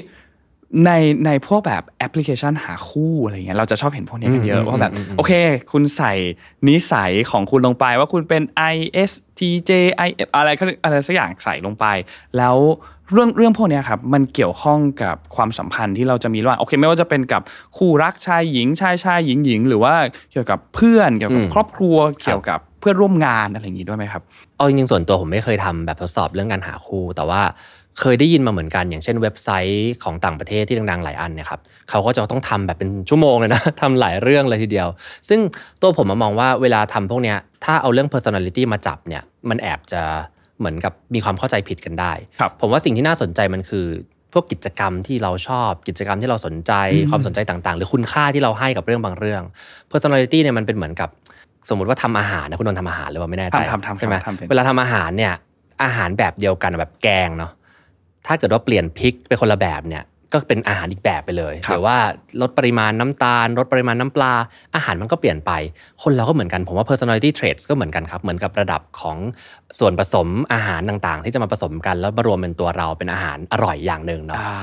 S2: ในในพวกแบบแอปพลิเคชันหาคู่อะไรเงี้ยเราจะชอบเห็นพวกนี้กันเยอะ
S1: อืม
S2: ว่าแบบ
S1: อืมอืม
S2: โอเค คุณใส่นิสัยของคุณลงไปว่าคุณเป็น ISTJ IF อะไรก็อะไรสักอย่างใส่ลงไป แล้วเรื่องเรื่องพวกเนี้ยครับมันเกี่ยวข้องกับความสัมพันธ์ที่เราจะมีระหว่างโอเคไม่ว่าจะเป็นกับคู่รักชายหญิงชายชายหญิงหญิงหรือว่าเกี่ยวกับเพื่อนเกี่ยวกับ
S1: อืม
S2: ครอบครัวเกี่ยวกับเพื่อนร่วมงานอะไรอย่างงี้ด้วยไหมครับ
S1: เอาจริงๆส่วนตัวผมไม่เคยทำแบบทดสอบเรื่องการหาคู่ แต่ว่าเคยได้ยินมาเหมือนกัน อย่างเช่นเว็บไซต์ของต่างประเทศที่ดังๆหลายอันเนี่ยครับเขาก็จะต้องทำแบบเป็นชั่วโมงเลยนะทำหลายเรื่องเลยทีเดียว ซึ่งตัวผมมามองว่าเวลาทำพวกเนี้ยถ้าเอาเรื่อง personality มาจับเนี่ยมันแอบจะ เหมือนกับมีความเข้าใจผิดกันได้
S2: ครับ
S1: ผมว่าสิ่งที่น่าสนใจมันคือ พวกกิจกรรมที่เราชอบกิจกรรมที่เราสนใจ
S2: อืม
S1: ความสนใจต่างๆ หรือคุณค่าที่เราให้กับเรื่องบางเรื่อง personality เนี่ยมันเป็นเหมือนกับสมมติว่าทำอาหารนะคุณนนท์ทำอาหารหรือว่าไม่แน่ใจ
S2: ทำทำทำ
S1: ใช่ไหม
S2: ทำเป็น
S1: เวลาทำอาหารเนี่ยอาหารแบบเดียวกันแบบแกงเนาะถ้าเกิดว่าเปลี่ยนพริกเป็นคนละแบบเนี่ย ก็เป็นอาหารอีกแบบไปเลย
S2: ครับ
S1: หรือว่าลดปริมาณน้ำตาล ลดปริมาณน้ำปลา อาหารมันก็เปลี่ยนไป คนเราก็เหมือนกันผมว่า personality traits ก็เหมือนกันครับ เหมือนกับระดับของส่วนผสมอาหารต่างๆ ที่จะมาผสมกันแล้วมารวมเป็นตัวเราเป็นอาหารอร่อยอย่างหนึ่งเนาะ
S2: อ่า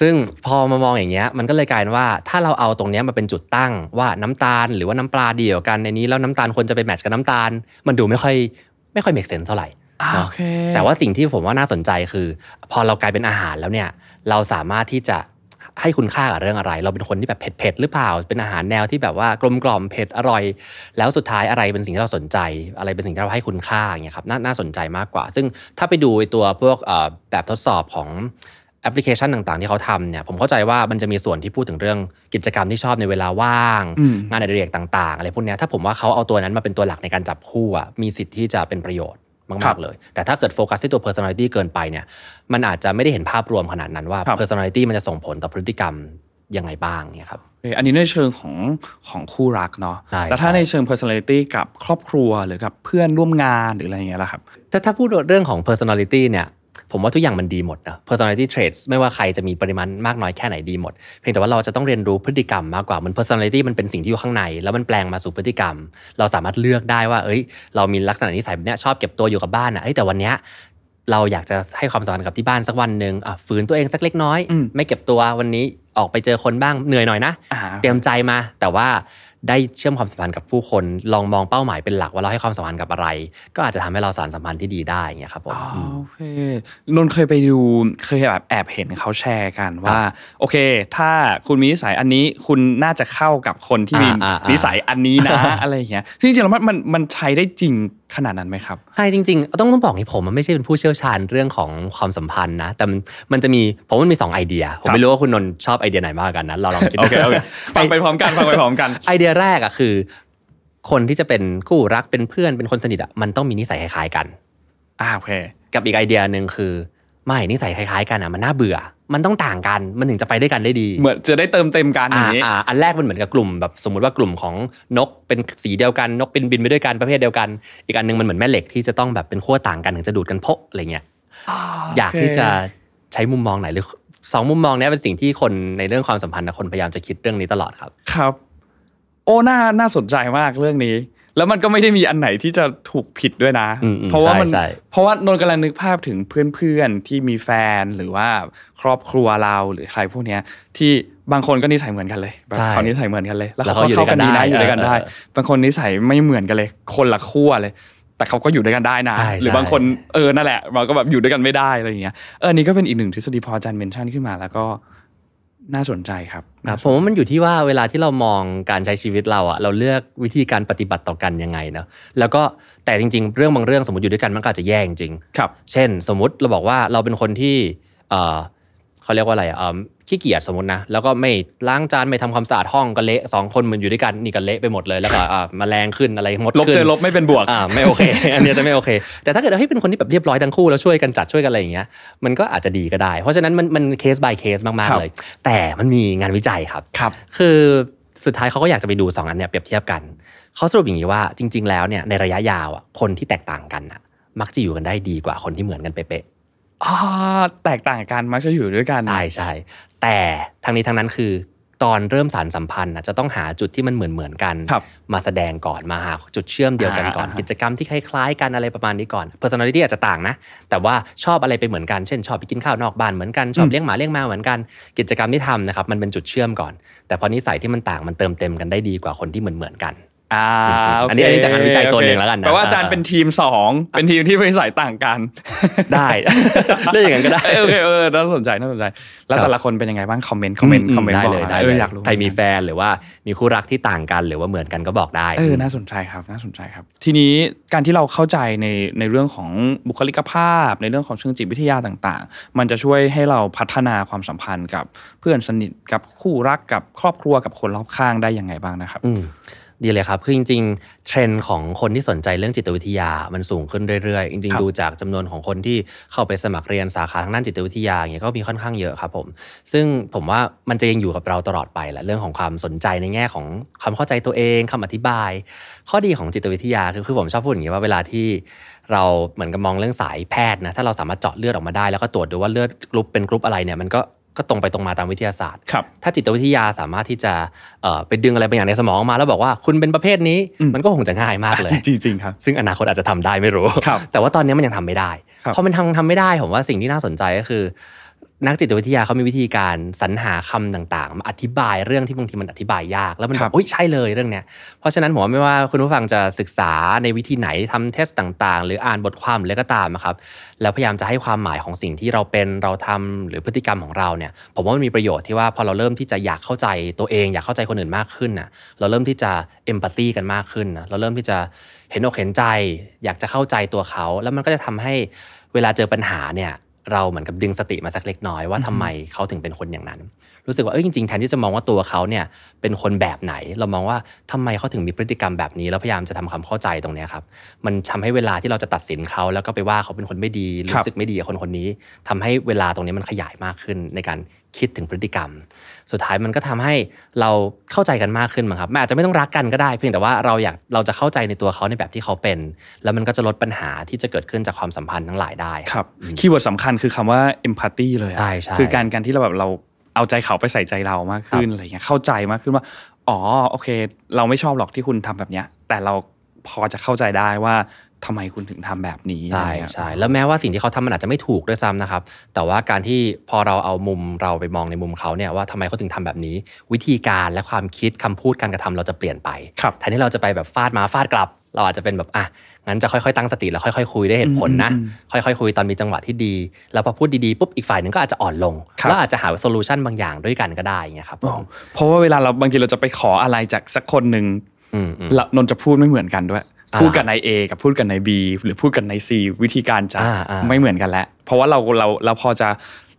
S1: ซึ่งพอมามองอย่างเงี้ยมันก็เลยกลายเป็นว่าถ้าเราเอาตรงเนี้ยมาเป็นจุดตั้งว่าน้ำตาล หรือว่าน้ำปลาเดียวกันในนี้แล้วน้ำตาลควรจะไป match กับน้ำตาล มันดูไม่ค่อยไม่ค่อย make sense เท่าไหร่
S2: อ่า
S1: เนาะ
S2: โอเค
S1: แต่ว่าสิ่งที่ผมว่าน่าสนใจคือ พอเรากลายเป็นอาหารแล้วเนี่ย เราสามารถที่จะให้คุณค่ากับเรื่องอะไร เราเป็นคนที่แบบเผ็ดๆหรือเปล่า เป็นอาหารแนวที่แบบว่ากลมกล่อมเผ็ดอร่อย แล้วสุดท้ายอะไรเป็นสิ่งที่เราสนใจ อะไรเป็นสิ่งที่เราให้คุณค่าอย่างเงี้ยครับนาน่าสนใจมากกว่า ซึ่งถ้าไปดูไอ้ตัวพวกเอ่อแบบทดสอบของแอปพลิเคชันต่างๆ ที่เขาทำเนี่ยผมเข้าใจว่ามันจะมีส่วนที่พูดถึงเรื่องกิจกรรมที่ชอบในเวลาว่าง
S2: อืม
S1: งานอดิเรกต่าง ๆ อะไรพวกเนี้ยถ้าผมว่าเขาเอาตัวนั้นมาเป็นตัวหลักในการจับคู่อะมีสิทธิ์ที่จะเป็นประโยชน์
S2: ครั
S1: มาก
S2: บ
S1: ๆเลย แต่ถ้าเกิดโฟกัสที่ตัว personality เกินไปเนี่ยมันอาจจะไม่ได้เห็นภาพรวมขนาดนั้นว่า
S2: ครับ
S1: personality มันจะส่งผลต่อพฤติกรรมยังไงบ้างเนี่ยครับ
S2: โอเคอันนี้ในเชิงของของคู่รักเนาะ
S1: ใช่
S2: แล้วถ้า
S1: ใช่
S2: ในเชิง personality กับครอบครัวหรือกับเพื่อนร่วมงานหรืออะไรอย่างเงี้ยล่ะครับ
S1: ถ้าถ้าพูดเรื่องของ personality เนี่ย ผมว่าทุกอย่างมันดีหมดนะ personality traits ไม่ว่าใครจะมีปริมาณมากน้อยแค่ไหนดีหมด เพียงแต่ว่าเราจะต้องเรียนรู้พฤติกรรมมากกว่ามัน personality มันเป็นสิ่งที่อยู่ข้างใน แล้วมันแปลงมาสู่พฤติกรรม เราสามารถเลือกได้ว่า เอ้ย เรามีลักษณะนิสัยแบบเนี้ยชอบเก็บตัวอยู่กับบ้านอะเอ้ยแต่วันเนี้ยเราอยากจะให้ความสำคัญกับที่บ้านสักวันหนึ่งอะฝืนตัวเองสักเล็กน้อย
S2: อืม
S1: ไม่เก็บตัววันนี้ ออกไปเจอคนบ้างเหนื่อยหน่อยนะ
S2: อ่า
S1: เตรียมใจมา แต่ว่าได้เชื่อมความสัมพันธ์กับผู้คนลองมองเป้าหมายเป็นหลักว่าเราให้ความสัมพันธ์กับอะไร ก็อาจจะทำให้เราสานสัมพันธ์ที่ดีได้อย่างเงี้ยครับผม
S2: อ๋อ
S1: ม
S2: โอเคนนท์เคยไปดูเคยแบบแอบเห็นเขาแชร์กันว่า โอเค ถ้าคุณมีนิสัยอันนี้คุณน่าจะเข้ากับคนที่มี
S1: อ่าอ่าอ่านิ
S2: นิสัยอันนี้นะอะไรอย่างเงี้ยซึ่งจริงๆแล้วมันมันมันใช้ได้จริงขนาดนั้นไหมครับ
S1: ใช่จริงๆ ต้องต้องบอกให้ผมมันไม่ใช่เป็นผู้เชี่ยวชาญเรื่องของความสัมพันธ์นะ แต่มันมันจะมีผมว่ามันมีสองไอเดีย ผม
S2: ครับ
S1: ไม่รู้ว่าคุณนนท์ชอบไอเดียไหนมากกว่ากันนะเราลองคิด
S2: โอเคโอเคฟังไปพร้อมกันฟังไปพร้อมกัน
S1: ไอเดียแรกอะคือ คนที่จะเป็นคู่รักเป็นเพื่อนเป็นคนสนิทอะมันต้องมีนิสัยคล้ายๆกัน
S2: อ่าโอเค
S1: กับอีกไอเดียหนึ่งคือ ไม่นิสัยคล้ายๆกันอะมันน่าเบื่อ มันต้องต่างกันมันถึงจะไปด้วยกันได้ดี
S2: เหมือนจะได้เติมเต็มกันอ
S1: อ่า
S2: ย่างนี้
S1: อ่าอันแรกมันเหมือนกับกลุ่มแบบสมมุติว่ากลุ่มของนกเป็นสีเดียวกันนกเป็นบินไปด้วยกันประเภทเดียวกัน อีกอันหนึงมันเหมือนแม่เหล็กที่จะต้องแบบเป็นขั้วต่างกันถึงจะดูดกันพกอะไรเงี้ยอยากที่จะใช้มุมมองไหนหรือ สองมุมมองเนี้ยเป็นสิ่งที่คนในเรื่องความสัมพันธ์นะคนพยายามจะคิดเรื่องนี้ตลอดครับ
S2: ครับ โอ้น่าน่าสนใจมากเรื่องนี้ แล้วมันก็ไม่ได้มีอันไหนที่จะถูกผิดด้วยนะ
S1: อืมอืม
S2: เพราะว่ามัน
S1: ใช่ใช่
S2: เพราะว่านนท์กำลังนึกภาพถึงเพื่อนๆที่มีแฟนหรือว่าครอบครัวเราหรือใครพวกเนี้ยที่บางคนก็นิสัยเหมือนกันเลยแบบ
S1: ใช่
S2: เขานิสัยเหมือนกันเลย แล้ว
S1: แล้ว
S2: เขา
S1: เขา
S2: ก็เข้ากันดีนะ
S1: อ
S2: อยู่ยู่
S1: ด้
S2: ด้
S1: ว
S2: วยย
S1: กั
S2: กันน
S1: ได้
S2: ได้ บางคนนิสัยไม่เหมือนกันเลย คนละขั้วเลย แต่เขาก็อยู่ด้วยกันได้นะ
S1: ใช่
S2: หรือบางคนเออนั่นแหละเราก็แบบอยู่ด้วยกันไม่ได้อะไรอย่างเงี้ยเอออนนี้ก็เป็นอีกหนึ่งทฤษฎีพออาจารย์เมนชั่นขึ้นมาแล้วก็น่าสนใจครับ
S1: ครับผมว่ามันอยู่ที่ว่าเวลาที่เรามองการใช้ชีวิตเราอะเราเลือกวิธีการปฏิบัติต่อกันยังไงเนาะแล้วก็แต่จริง ๆ เรื่องบางเรื่องสมมติอยู่ด้วยกันมันก็อาจจะแย่จริงๆ
S2: ครับ
S1: เช่น สมมุติเราบอกว่าเราเป็นคนที่เออเขาเรียกว่าอะไรอะเอิ่ม ขี้เกียจสมมตินะแล้วก็ไม่ล้างจานไม่ทำความสะอาดห้องก็เละสองคนมันอยู่ด้วยกันนี่ก็เละไปหมดเลยแล้วก็อ่าแมาแรงขึ้นอะไรหมด
S2: ลบ
S1: ขึ้น
S2: เจอลบไม่เป็นบวก
S1: อ่าไม่โอเคอันเนี้ยจะไม่โอเค แต่ถ้าเกิดเราให้เป็นคนที่แบบเรียบร้อยทั้งคู่แล้วช่วยกันจัดช่วยกันอะไรอย่างเงี้ยมันก็อาจจะดีก็ได้ เพราะฉะนั้นมันมันเคส by เคสมาก
S2: ครั
S1: ๆ
S2: บ
S1: เลย แต่มันมีงานวิจัยครับ
S2: ครับ
S1: คือสุดท้ายเขาก็อยากจะไปดูสองอันเนี้ยเปรียบเทียบกันเขาสรุปอย่างนี้ว่าจริง ๆ แล้วเนี่ยในระยะยาวอะคนที่แตกต่างกันอะมักจะอยู่กันได้ดีกว่าคนที่เหมือนกันเป๊ะ
S2: อ่า แตกต่างกันมักจะอยู่ด้วยกัน
S1: ๆใช่ใช่แต่ทางนี้ทางนั้นคือตอนเริ่มสารสัมพันธ์น่ะจะต้องหาจุดที่มันเหมือนเหมือนๆกัน
S2: ครับ
S1: มาแสดงก่อนมาหาจุดเชื่อมเดียวกันก่อน
S2: อ่า
S1: กิจกรรมที่คล้ายๆกันอะไรประมาณนี้ก่อน personality อาจจะต่างนะ แต่ว่าชอบอะไรไปเหมือนกัน เช่นชอบไปกินข้าวนอกบ้านเหมือนกันชอบเลี้ยงหมาเลี้ยงแมวเหมือนกัน กิจกรรมที่ทำนะครับมันเป็นจุดเชื่อมก่อน แต่พอนิสัยที่มันต่างมันเติมเต็มกันได้ดีกว่าคนที่เหมือนเหมือนๆกัน
S2: อ่า
S1: อืม
S2: โเค
S1: อันนี้อันนี้จากงานวิจัยตัวหนึ่ง
S2: โอเค
S1: แล้วกันนะ
S2: แปลว่าอาจารย์
S1: อ่า
S2: เป็นทีมสองเป็นทีมที่นิสัยต่างกัน
S1: ได้เรื่องอย่างนั้นก็ได้
S2: เออโอเคเออน่าสนใจน่าสนใจ แล้ว
S1: ครับ
S2: แต่ละคนเป็นยังไงบ้างคอมเมนต์คอมเมนต์คอมเมนต์
S1: ได้
S2: บอก
S1: เลย
S2: มา
S1: ได้
S2: เออ
S1: เล
S2: ยอยากรู้
S1: ใครมีแฟนหรือว่ามีคู่รักที่ต่างกันหรือว่าเหมือนกันก็บอกได้
S2: เออน่าสนใจครับน่าสนใจครับ ทีนี้การที่เราเข้าใจในในเรื่องของบุคลิกภาพ ในเรื่องของเชิงจิตวิทยาต่างๆ มันจะช่วยให้เราพัฒนาความสัมพันธ์กับเพื่อนสนิทกับคู่รักกับครอบครัวกับคนรอบข้างได้ยังไงบ้างนะครับ
S1: อืม ดีเลยครับ คือจริงๆ เทรนด์ของคนที่สนใจเรื่องจิตวิทยามันสูงขึ้นเรื่อยๆ จริง
S2: ครับ
S1: ๆดูจากจำนวนของคนที่เข้าไปสมัครเรียนสาขาทางด้านจิตวิทยาอย่างเงี้ยก็มีค่อนข้างเยอะครับผม ซึ่งผมว่ามันจะยังอยู่กับเราตลอดไปแหละเรื่องของความสนใจในแง่ของความเข้าใจตัวเองคำอธิบาย ข้อดีของจิตวิทยาคือคือผมชอบพูดอย่างนี้ว่าเวลาที่เราเหมือนกับมองเรื่องสายแพทย์นะถ้าเราสามารถเจาะเลือดออกมาได้แล้วก็ตรวจดูว่าเลือดกรุ๊ปเป็นกรุ๊ปอะไรเนี่ยมันก็ ก็ตรงไปตรงมาตามวิทยาศาสตร์
S2: ครับ
S1: ถ้าจิตวิทยาสามารถที่จะเอ่อไปดึงอะไรบางอย่างในสมองออกมา แล้วบอกว่าคุณเป็นประเภทนี้
S2: อืม
S1: มันก็คงจะง่ายมากเลย
S2: จริงๆจริงๆครับ
S1: ซึ่งอนาคตอาจจะทำได้ไม่รู้
S2: ครับ
S1: แต่ว่าตอนนี้มันยังทำไม่ได้
S2: ครับ
S1: พอมันทำทำไม่ได้ผมว่าสิ่งที่น่าสนใจก็คือ นักจิตวิทยาเขามีวิธีการสรรหาคำต่างๆมาอธิบายเรื่องที่บางทีมันอธิบายยาก แล้วมัน
S2: ค
S1: แบ
S2: รั
S1: บบอุ้ยใช่เลยเรื่องเนี้ยเพราะฉะนั้นผมว่าไม่ว่าคุณผู้ฟังจะศึกษาในวิธีไหนทำเทสต่างๆ หรืออ่านบทความหรืออะไรก็ตามอะครับแล้วพยายามจะให้ความหมายของสิ่งที่เราเป็นเราทำหรือพฤติกรรมของเราเนี่ยผมว่ามันมีประโยชน์ที่ว่าพอเราเริ่มที่จะอยากเข้าใจตัวเอง อยากเข้าใจคนอื่นมากขึ้นน่ะเราเริ่มที่จะเอมพัตตีกันมากขึ้นนะเราเริ่มที่จะเห็นอกเห็นใจ อยากจะเข้าใจตัวเขา แล้วมันก็จะทำให้เวลาเจอปัญหาเนี่ย เราเหมือนกับดึงสติมาสักเล็กน้อยว่าทำไมเขาถึงเป็นคนอย่างนั้นรู้สึกว่าเอ้ยจริงๆแทนที่จะมองว่าตัวเขาเนี่ยเป็นคนแบบไหน เรามองว่าทำไมเขาถึงมีพฤติกรรมแบบนี้ แล้วพยายามจะทำความเข้าใจตรงเนี้ยครับมันทำให้เวลาที่เราจะตัดสินเขาแล้วก็ไปว่าเขาเป็นคนไม่ดี
S2: ครั
S1: รู้
S2: บ
S1: สึกไม่ดีกับคนคนนี้ทำให้เวลาตรงนี้มันขยายมากขึ้นในการคิดถึงพฤติกรรม สุดท้ายมันก็ทำให้เราเข้าใจกันมากขึ้นมั้งครับมันอาจจะไม่ต้องรักกันก็ได้ เพียงแต่ว่าเราอยากเราจะเข้าใจในตัวเขาในแบบที่เขาเป็น แล้วมันก็จะลดปัญหาที่จะเกิดขึ้นจากความสัมพันธ์ทั้งหลายได้
S2: ครับคีย์เวิร์ดสำคัญคือคำว่า empathy เลยอะ
S1: ใช่ใช่
S2: คือการการที่เราแบบเรา เอาใจเขาไปใส่ใจเรามากขึ้นอะไรเงี้ยเข้าใจมากขึ้นว่า อ๋อโอเค เราไม่ชอบหรอกที่คุณทำแบบเนี้ย แต่เราพอจะเข้าใจได้ว่าทำไมคุณถึงทำแบบนี้
S1: ใช่
S2: อะไรเงี้ย
S1: ใช่แล้วแม้ว่าสิ่งที่เขาทำมันอาจจะไม่ถูกด้วยซ้ำนะครับ แต่ว่าการที่พอเราเอามุมเราไปมองในมุมเขาเนี่ยว่าทำไมเขาถึงทำแบบนี้ วิธีการและความคิดคำพูดการกระทำเราจะเปลี่ยนไป
S2: ครับ
S1: แทนที่เราจะไปแบบฟาดมาฟาดกลับ เราอาจจะเป็นแบบอะงั้นจะค่อยๆตั้งสติแล้วค่อยๆคุยด้วยเหตุผลนะ
S2: อืม
S1: ค่อยๆคุยตอนมีจังหวะที่ดี แล้วพอพูดดีๆปุ๊บอีกฝ่ายหนึ่งก็อาจจะอ่อนลง
S2: ครับ
S1: แล้วอาจจะหา solution บางอย่างด้วยกันก็ได้อย่างเงี้ยครับผม
S2: เพราะว่าเวลาเราบางทีเราจะไปขออะไรจากสักคนหนึ่ง
S1: อืมอืม
S2: ละนนท์จะพูดไม่เหมือนกันด้วย
S1: อ่า
S2: พูดกับนาย A กับพูดกับนาย B หรือพูดกับนาย C วิธีการจะ
S1: อ่าอ่า
S2: ไม่เหมือนกันแล้วเพราะว่าเราเราเราพอจะ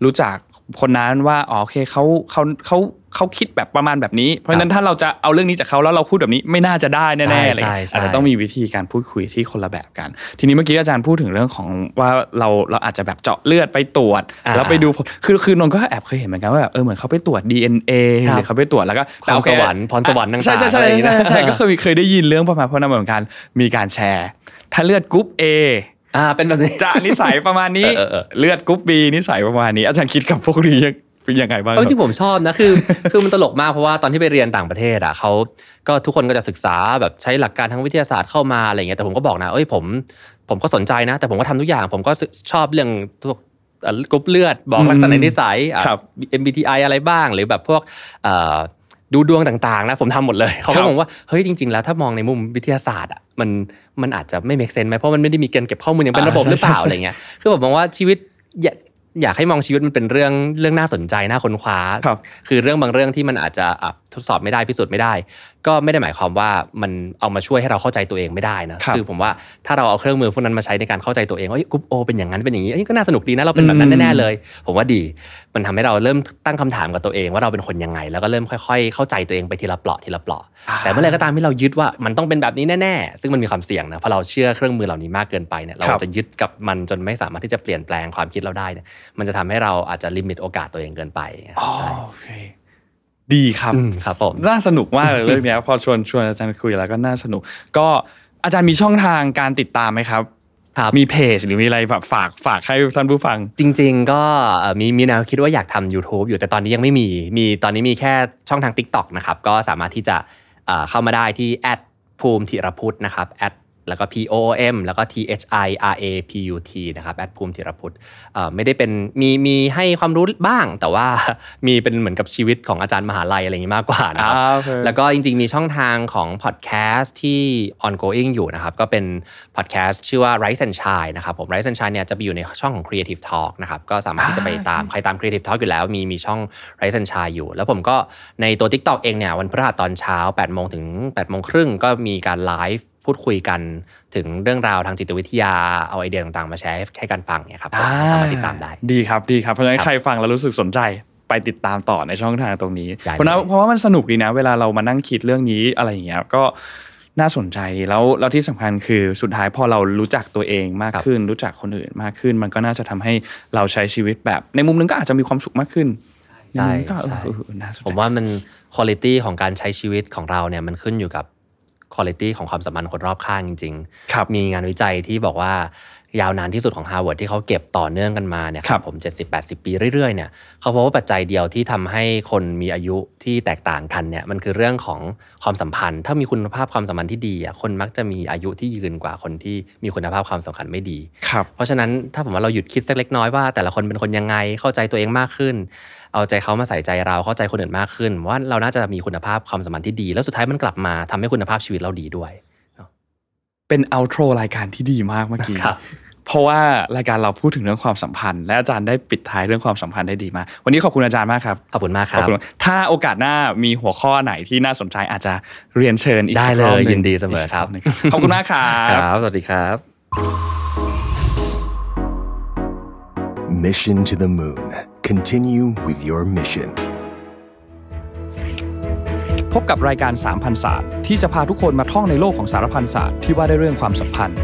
S2: รู้จัก คนนั้นว่าอ๋อโอเคเขาเขาเขาเขาคิดแบบประมาณแบบนี้ เพราะฉะนั้นถ้าเราจะเอาเรื่องนี้จากเขาแล้วเราพูดแบบนี้ไม่น่าจะได้แน่ๆอะไร
S1: ใช่
S2: เงี้ย
S1: ใช่
S2: อาจจะต้องมีวิธีการพูดคุยที่คนละแบบกัน ทีนี้เมื่อกี้อาจารย์พูดถึงเรื่องของว่าเราเราอาจจะแบบเจาะเลือดไปตรวจ
S1: อ่า
S2: แล้วไปดูคือคือนนท์ก็แอบเคยเห็นเหมือนกันว่าแบบเออเหมือนเขาไปตรวจ DNA
S1: ครับ
S2: หรือเขาไปตรวจแล้วก็
S1: ความ
S2: โอเค
S1: สวรรค์พรสวรรค์ต่างๆ
S2: ใช่ใช่ใช่
S1: อะไรอย่างงี้
S2: ใช่
S1: นะ
S2: ใช่ก็เคยเคยได้ยินเรื่องประมาณเพราะนั้นเหมือนกันมีการแชร์ ถ้าเลือดกรุ๊ป A
S1: อ่าเป็นแบบนี้
S2: จะนิสัยประมาณนี้
S1: เออเออเออ
S2: เลือดกรุ๊ป B นิสัยประมาณนี้ อาจารย์คิดกับพวกนี้ยังเป็นยังไงบ้างค
S1: รับ
S2: เอ
S1: อจริงผมชอบนะคือคือมันตลกมากเพราะว่าตอนที่ไปเรียนต่างประเทศอะเขาก็ทุกคนก็จะศึกษาแบบใช้หลักการทางวิทยาศาสตร์เข้ามาอะไรเงี้ยแต่ผมก็บอกนะเอ้ยผม ผมก็สนใจนะ แต่ผมก็ทำทุกอย่าง ผมก็ชอบเรื่องพวกเอ่อกรุ๊ปเลือดบอกลักษณะนิสัยอะ
S2: ครับ
S1: MBTI อะไรบ้าง หรือแบบพวกเอ่อ ดูดวงต่างๆนะผมทำหมดเลยเขา
S2: ครั
S1: ก็
S2: บ
S1: มองว่าเฮ้ยจริง ๆ แล้วถ้ามองในมุมวิทยาศาสตร์อะมันมันอาจจะไม่ make sense ไหมเพราะมันไม่ได้มีเกณฑ์เก็บข้อมูลอย่างเป็นระบบหรือเปล่าอะไรเงี้ยคือผมมองว่าชีวิตอยากอยากให้มองชีวิตมันเป็นเรื่องเรื่องน่าสนใจน่าค้นคว้า
S2: ครับ
S1: คือเรื่องบางเรื่องที่มันอาจจะอะทดสอบไม่ได้พิสูจน์ไม่ได้ ก็ไม่ได้หมายความว่ามันเอามาช่วยให้เราเข้าใจตัวเองไม่ได้นะครับอผมว่าถ้าเราเอาเครื่องมือพวกนั้นมาใช้ในการเข้าใจตัวเองว่าเฮ้ยกรุ๊ปโอเป็นอย่างนั้นเป็นอย่างนี้เอ้ยก็น่าสนุกดีนะเราเป็นแบบนั้นแน่ๆเลย ผมว่าดี มันทำให้เราเริ่มตั้งคำถามกับตัวเองว่าเราเป็นคนยังไง แล้วก็เริ่มค่อย ๆ เข้าใจตัวเองไปทีละเปลาะทีละเปลาะ
S2: อ่า
S1: แต่เมื่อไหร่ก็ตามที่เรายึดว่ามันต้องเป็นแบบนี้แน่ๆ ซึ่งมันมีความเสี่ยงนะพอเราเชื่อเครื่องมือเหล่านี้มากเกินไปเนี่ยเรา
S2: ครับ
S1: จะยึดกับมันจนไม่สามารถที่จะเปลี่ยนแปลงความคิดเราได้เนี่ยมันจะทำให้เราอาจจะ limit โอกาสตัวเองเกินไป
S2: อ๋อ
S1: ใช่
S2: โอเค ดีครับ
S1: อืมครับผม
S2: น่าสนุกมากเลยเรื่องเนี้ยพอชวนชวนอาจารย์คุยแล้วก็น่าสนุก ก็อาจารย์มีช่องทางการติดตามไหมครับ
S1: ครับ
S2: มีเพจหรือมีอะไรแบบฝากฝากให้ท่านผู้ฟัง
S1: จริง ๆ ก็เอ่อมีมีแนวคิดว่าอยากทำ YouTube อยู่แต่ตอนนี้ยังไม่มีมีตอนนี้มีแค่ช่องทาง TikTok นะครับก็สามารถที่จะเอ่อเข้ามาได้ที่แอดภูมิธีรพุทธนะครับแอด แล้วก็ P O M แล้วก็ T H I R A P U T นะครับแอดภูมิธีรพุทธเอ่อไม่ได้เป็นมีมีให้ความรู้บ้าง แต่ว่ามีเป็นเหมือนกับชีวิตของอาจารย์มหาลัยอะไรอย่างนี้มากกว่านะครับ
S2: อ่าโอเค
S1: แล้วก็จริงๆ มีช่องทางของพอดแคสต์ที่ ongoing อยู่นะครับ ก็เป็นพอดแคสต์ชื่อว่า Rise and Shine นะครับ ผม Rise and Shine เนี่ยจะไปอยู่ในช่องของ Creative Talk นะครับ ก็สามารถที่จะไปตามใครตาม Creative Talk อยู่แล้ว มีมีช่อง Rise and Shine อยู่ แล้วผมก็ในตัว TikTok เองเนี่ยวันพฤหัสตอนเช้า8โมงถึง8โมงครึ่งก็มีการไลฟ์ พูดคุยกันถึงเรื่องราวทางจิตวิทยาเอาไอเดียต่างๆ มาแชร์ให้ให้กันฟังเนี่ยครับผมสามารถติดตามได้
S2: ดีครับดีครับเพราะฉะนั้น
S1: ครับ
S2: ใครฟังแล้วรู้สึกสนใจไปติดตามต่อในช่องทางตรงนี้
S1: ได้
S2: เพราะนั้น
S1: เลย
S2: เพราะว่ามันสนุกดีนะ เวลาเรามานั่งคิดเรื่องนี้อะไรอย่างเงี้ยก็น่าสนใจแล้วแล้วที่สำคัญคือสุดท้ายพอเรารู้จักตัวเองมากขึ้น รู้จักคนอื่นมากขึ้น มันก็น่าจะทำให้เราใช้ชีวิตแบบ ในมุมหนึงก็อาจจะมีความสุขมากขึ้น
S1: ใช่
S2: ในมุมหนึ่งก็เออ
S1: ใช่
S2: เออเออน่าสนใจ
S1: ผมว่ามันคุณภาพของการใช้ชีวิตของเราเนี่ยมันขึ้นอยู่กับ คุณภาพของความสัมพันธ์คนรอบข้างจริง
S2: ครับ
S1: มีงานวิจัยที่บอกว่า ยาวนานที่สุดของ Harvard ที่เขาเก็บต่อเนื่องกันมาเนี่ย
S2: ครับ
S1: ผม 70-80 ปีเรื่อยๆเนี่ยเขาพบว่าปัจจัยเดียวที่ทำให้คนมีอายุที่แตกต่างกันเนี่ยมันคือเรื่องของความสัมพันธ์ ถ้ามีคุณภาพความสัมพันธ์ที่ดีอะคนมักจะมีอายุที่ยืนกว่าคนที่มีคุณภาพความสัมพันธ์ไม่ดี
S2: ครับ
S1: เพราะฉะนั้นถ้าผมว่าเราหยุดคิดสักเล็กน้อยว่าแต่ละคนเป็นคนยังไงเข้าใจตัวเองมากขึ้น เอาใจเขามาใส่ใจเราเข้าใจคนอื่นมากขึ้นผมว่าเราน่าจะมีคุณภาพความสัมพันธ์ที่ดี แล้วสุดท้ายมันกลับมาทำให้คุณภาพชีวิตเราดีด้วย
S2: เป็นเอาโทรรายการที่ดีมากเมื่อกี้
S1: ครับ
S2: เพราะว่ารายการเราพูดถึงเรื่องความสัมพันธ์ และอาจารย์ได้ปิดท้ายเรื่องความสัมพันธ์ได้ดีมากวันนี้ขอบคุณอาจารย์มากครับ
S1: ขอบคุณมากค
S2: ข
S1: รั
S2: อบบคุณถ้าโอกาสหน้ามีหัวข้อไหนที่น่าสนใจอาจจะเรียนเชิญอีก
S1: ได้
S2: สัก
S1: เล
S2: รอบ
S1: ย
S2: หนึ่ง
S1: ยินดีเสมอครับ
S2: กกหนึ่งขอบคุณมากครั
S1: ค
S2: บ
S1: รับสวัสดีครับ
S3: Mission to the Moon. Continue with your mission.
S2: พบกับรายการ3,000ศาสตร์ที่จะพาทุกคนมาท่องในโลกของสารพันศาสตร์ที่ว่าด้วยเรื่องความสัมพันธ์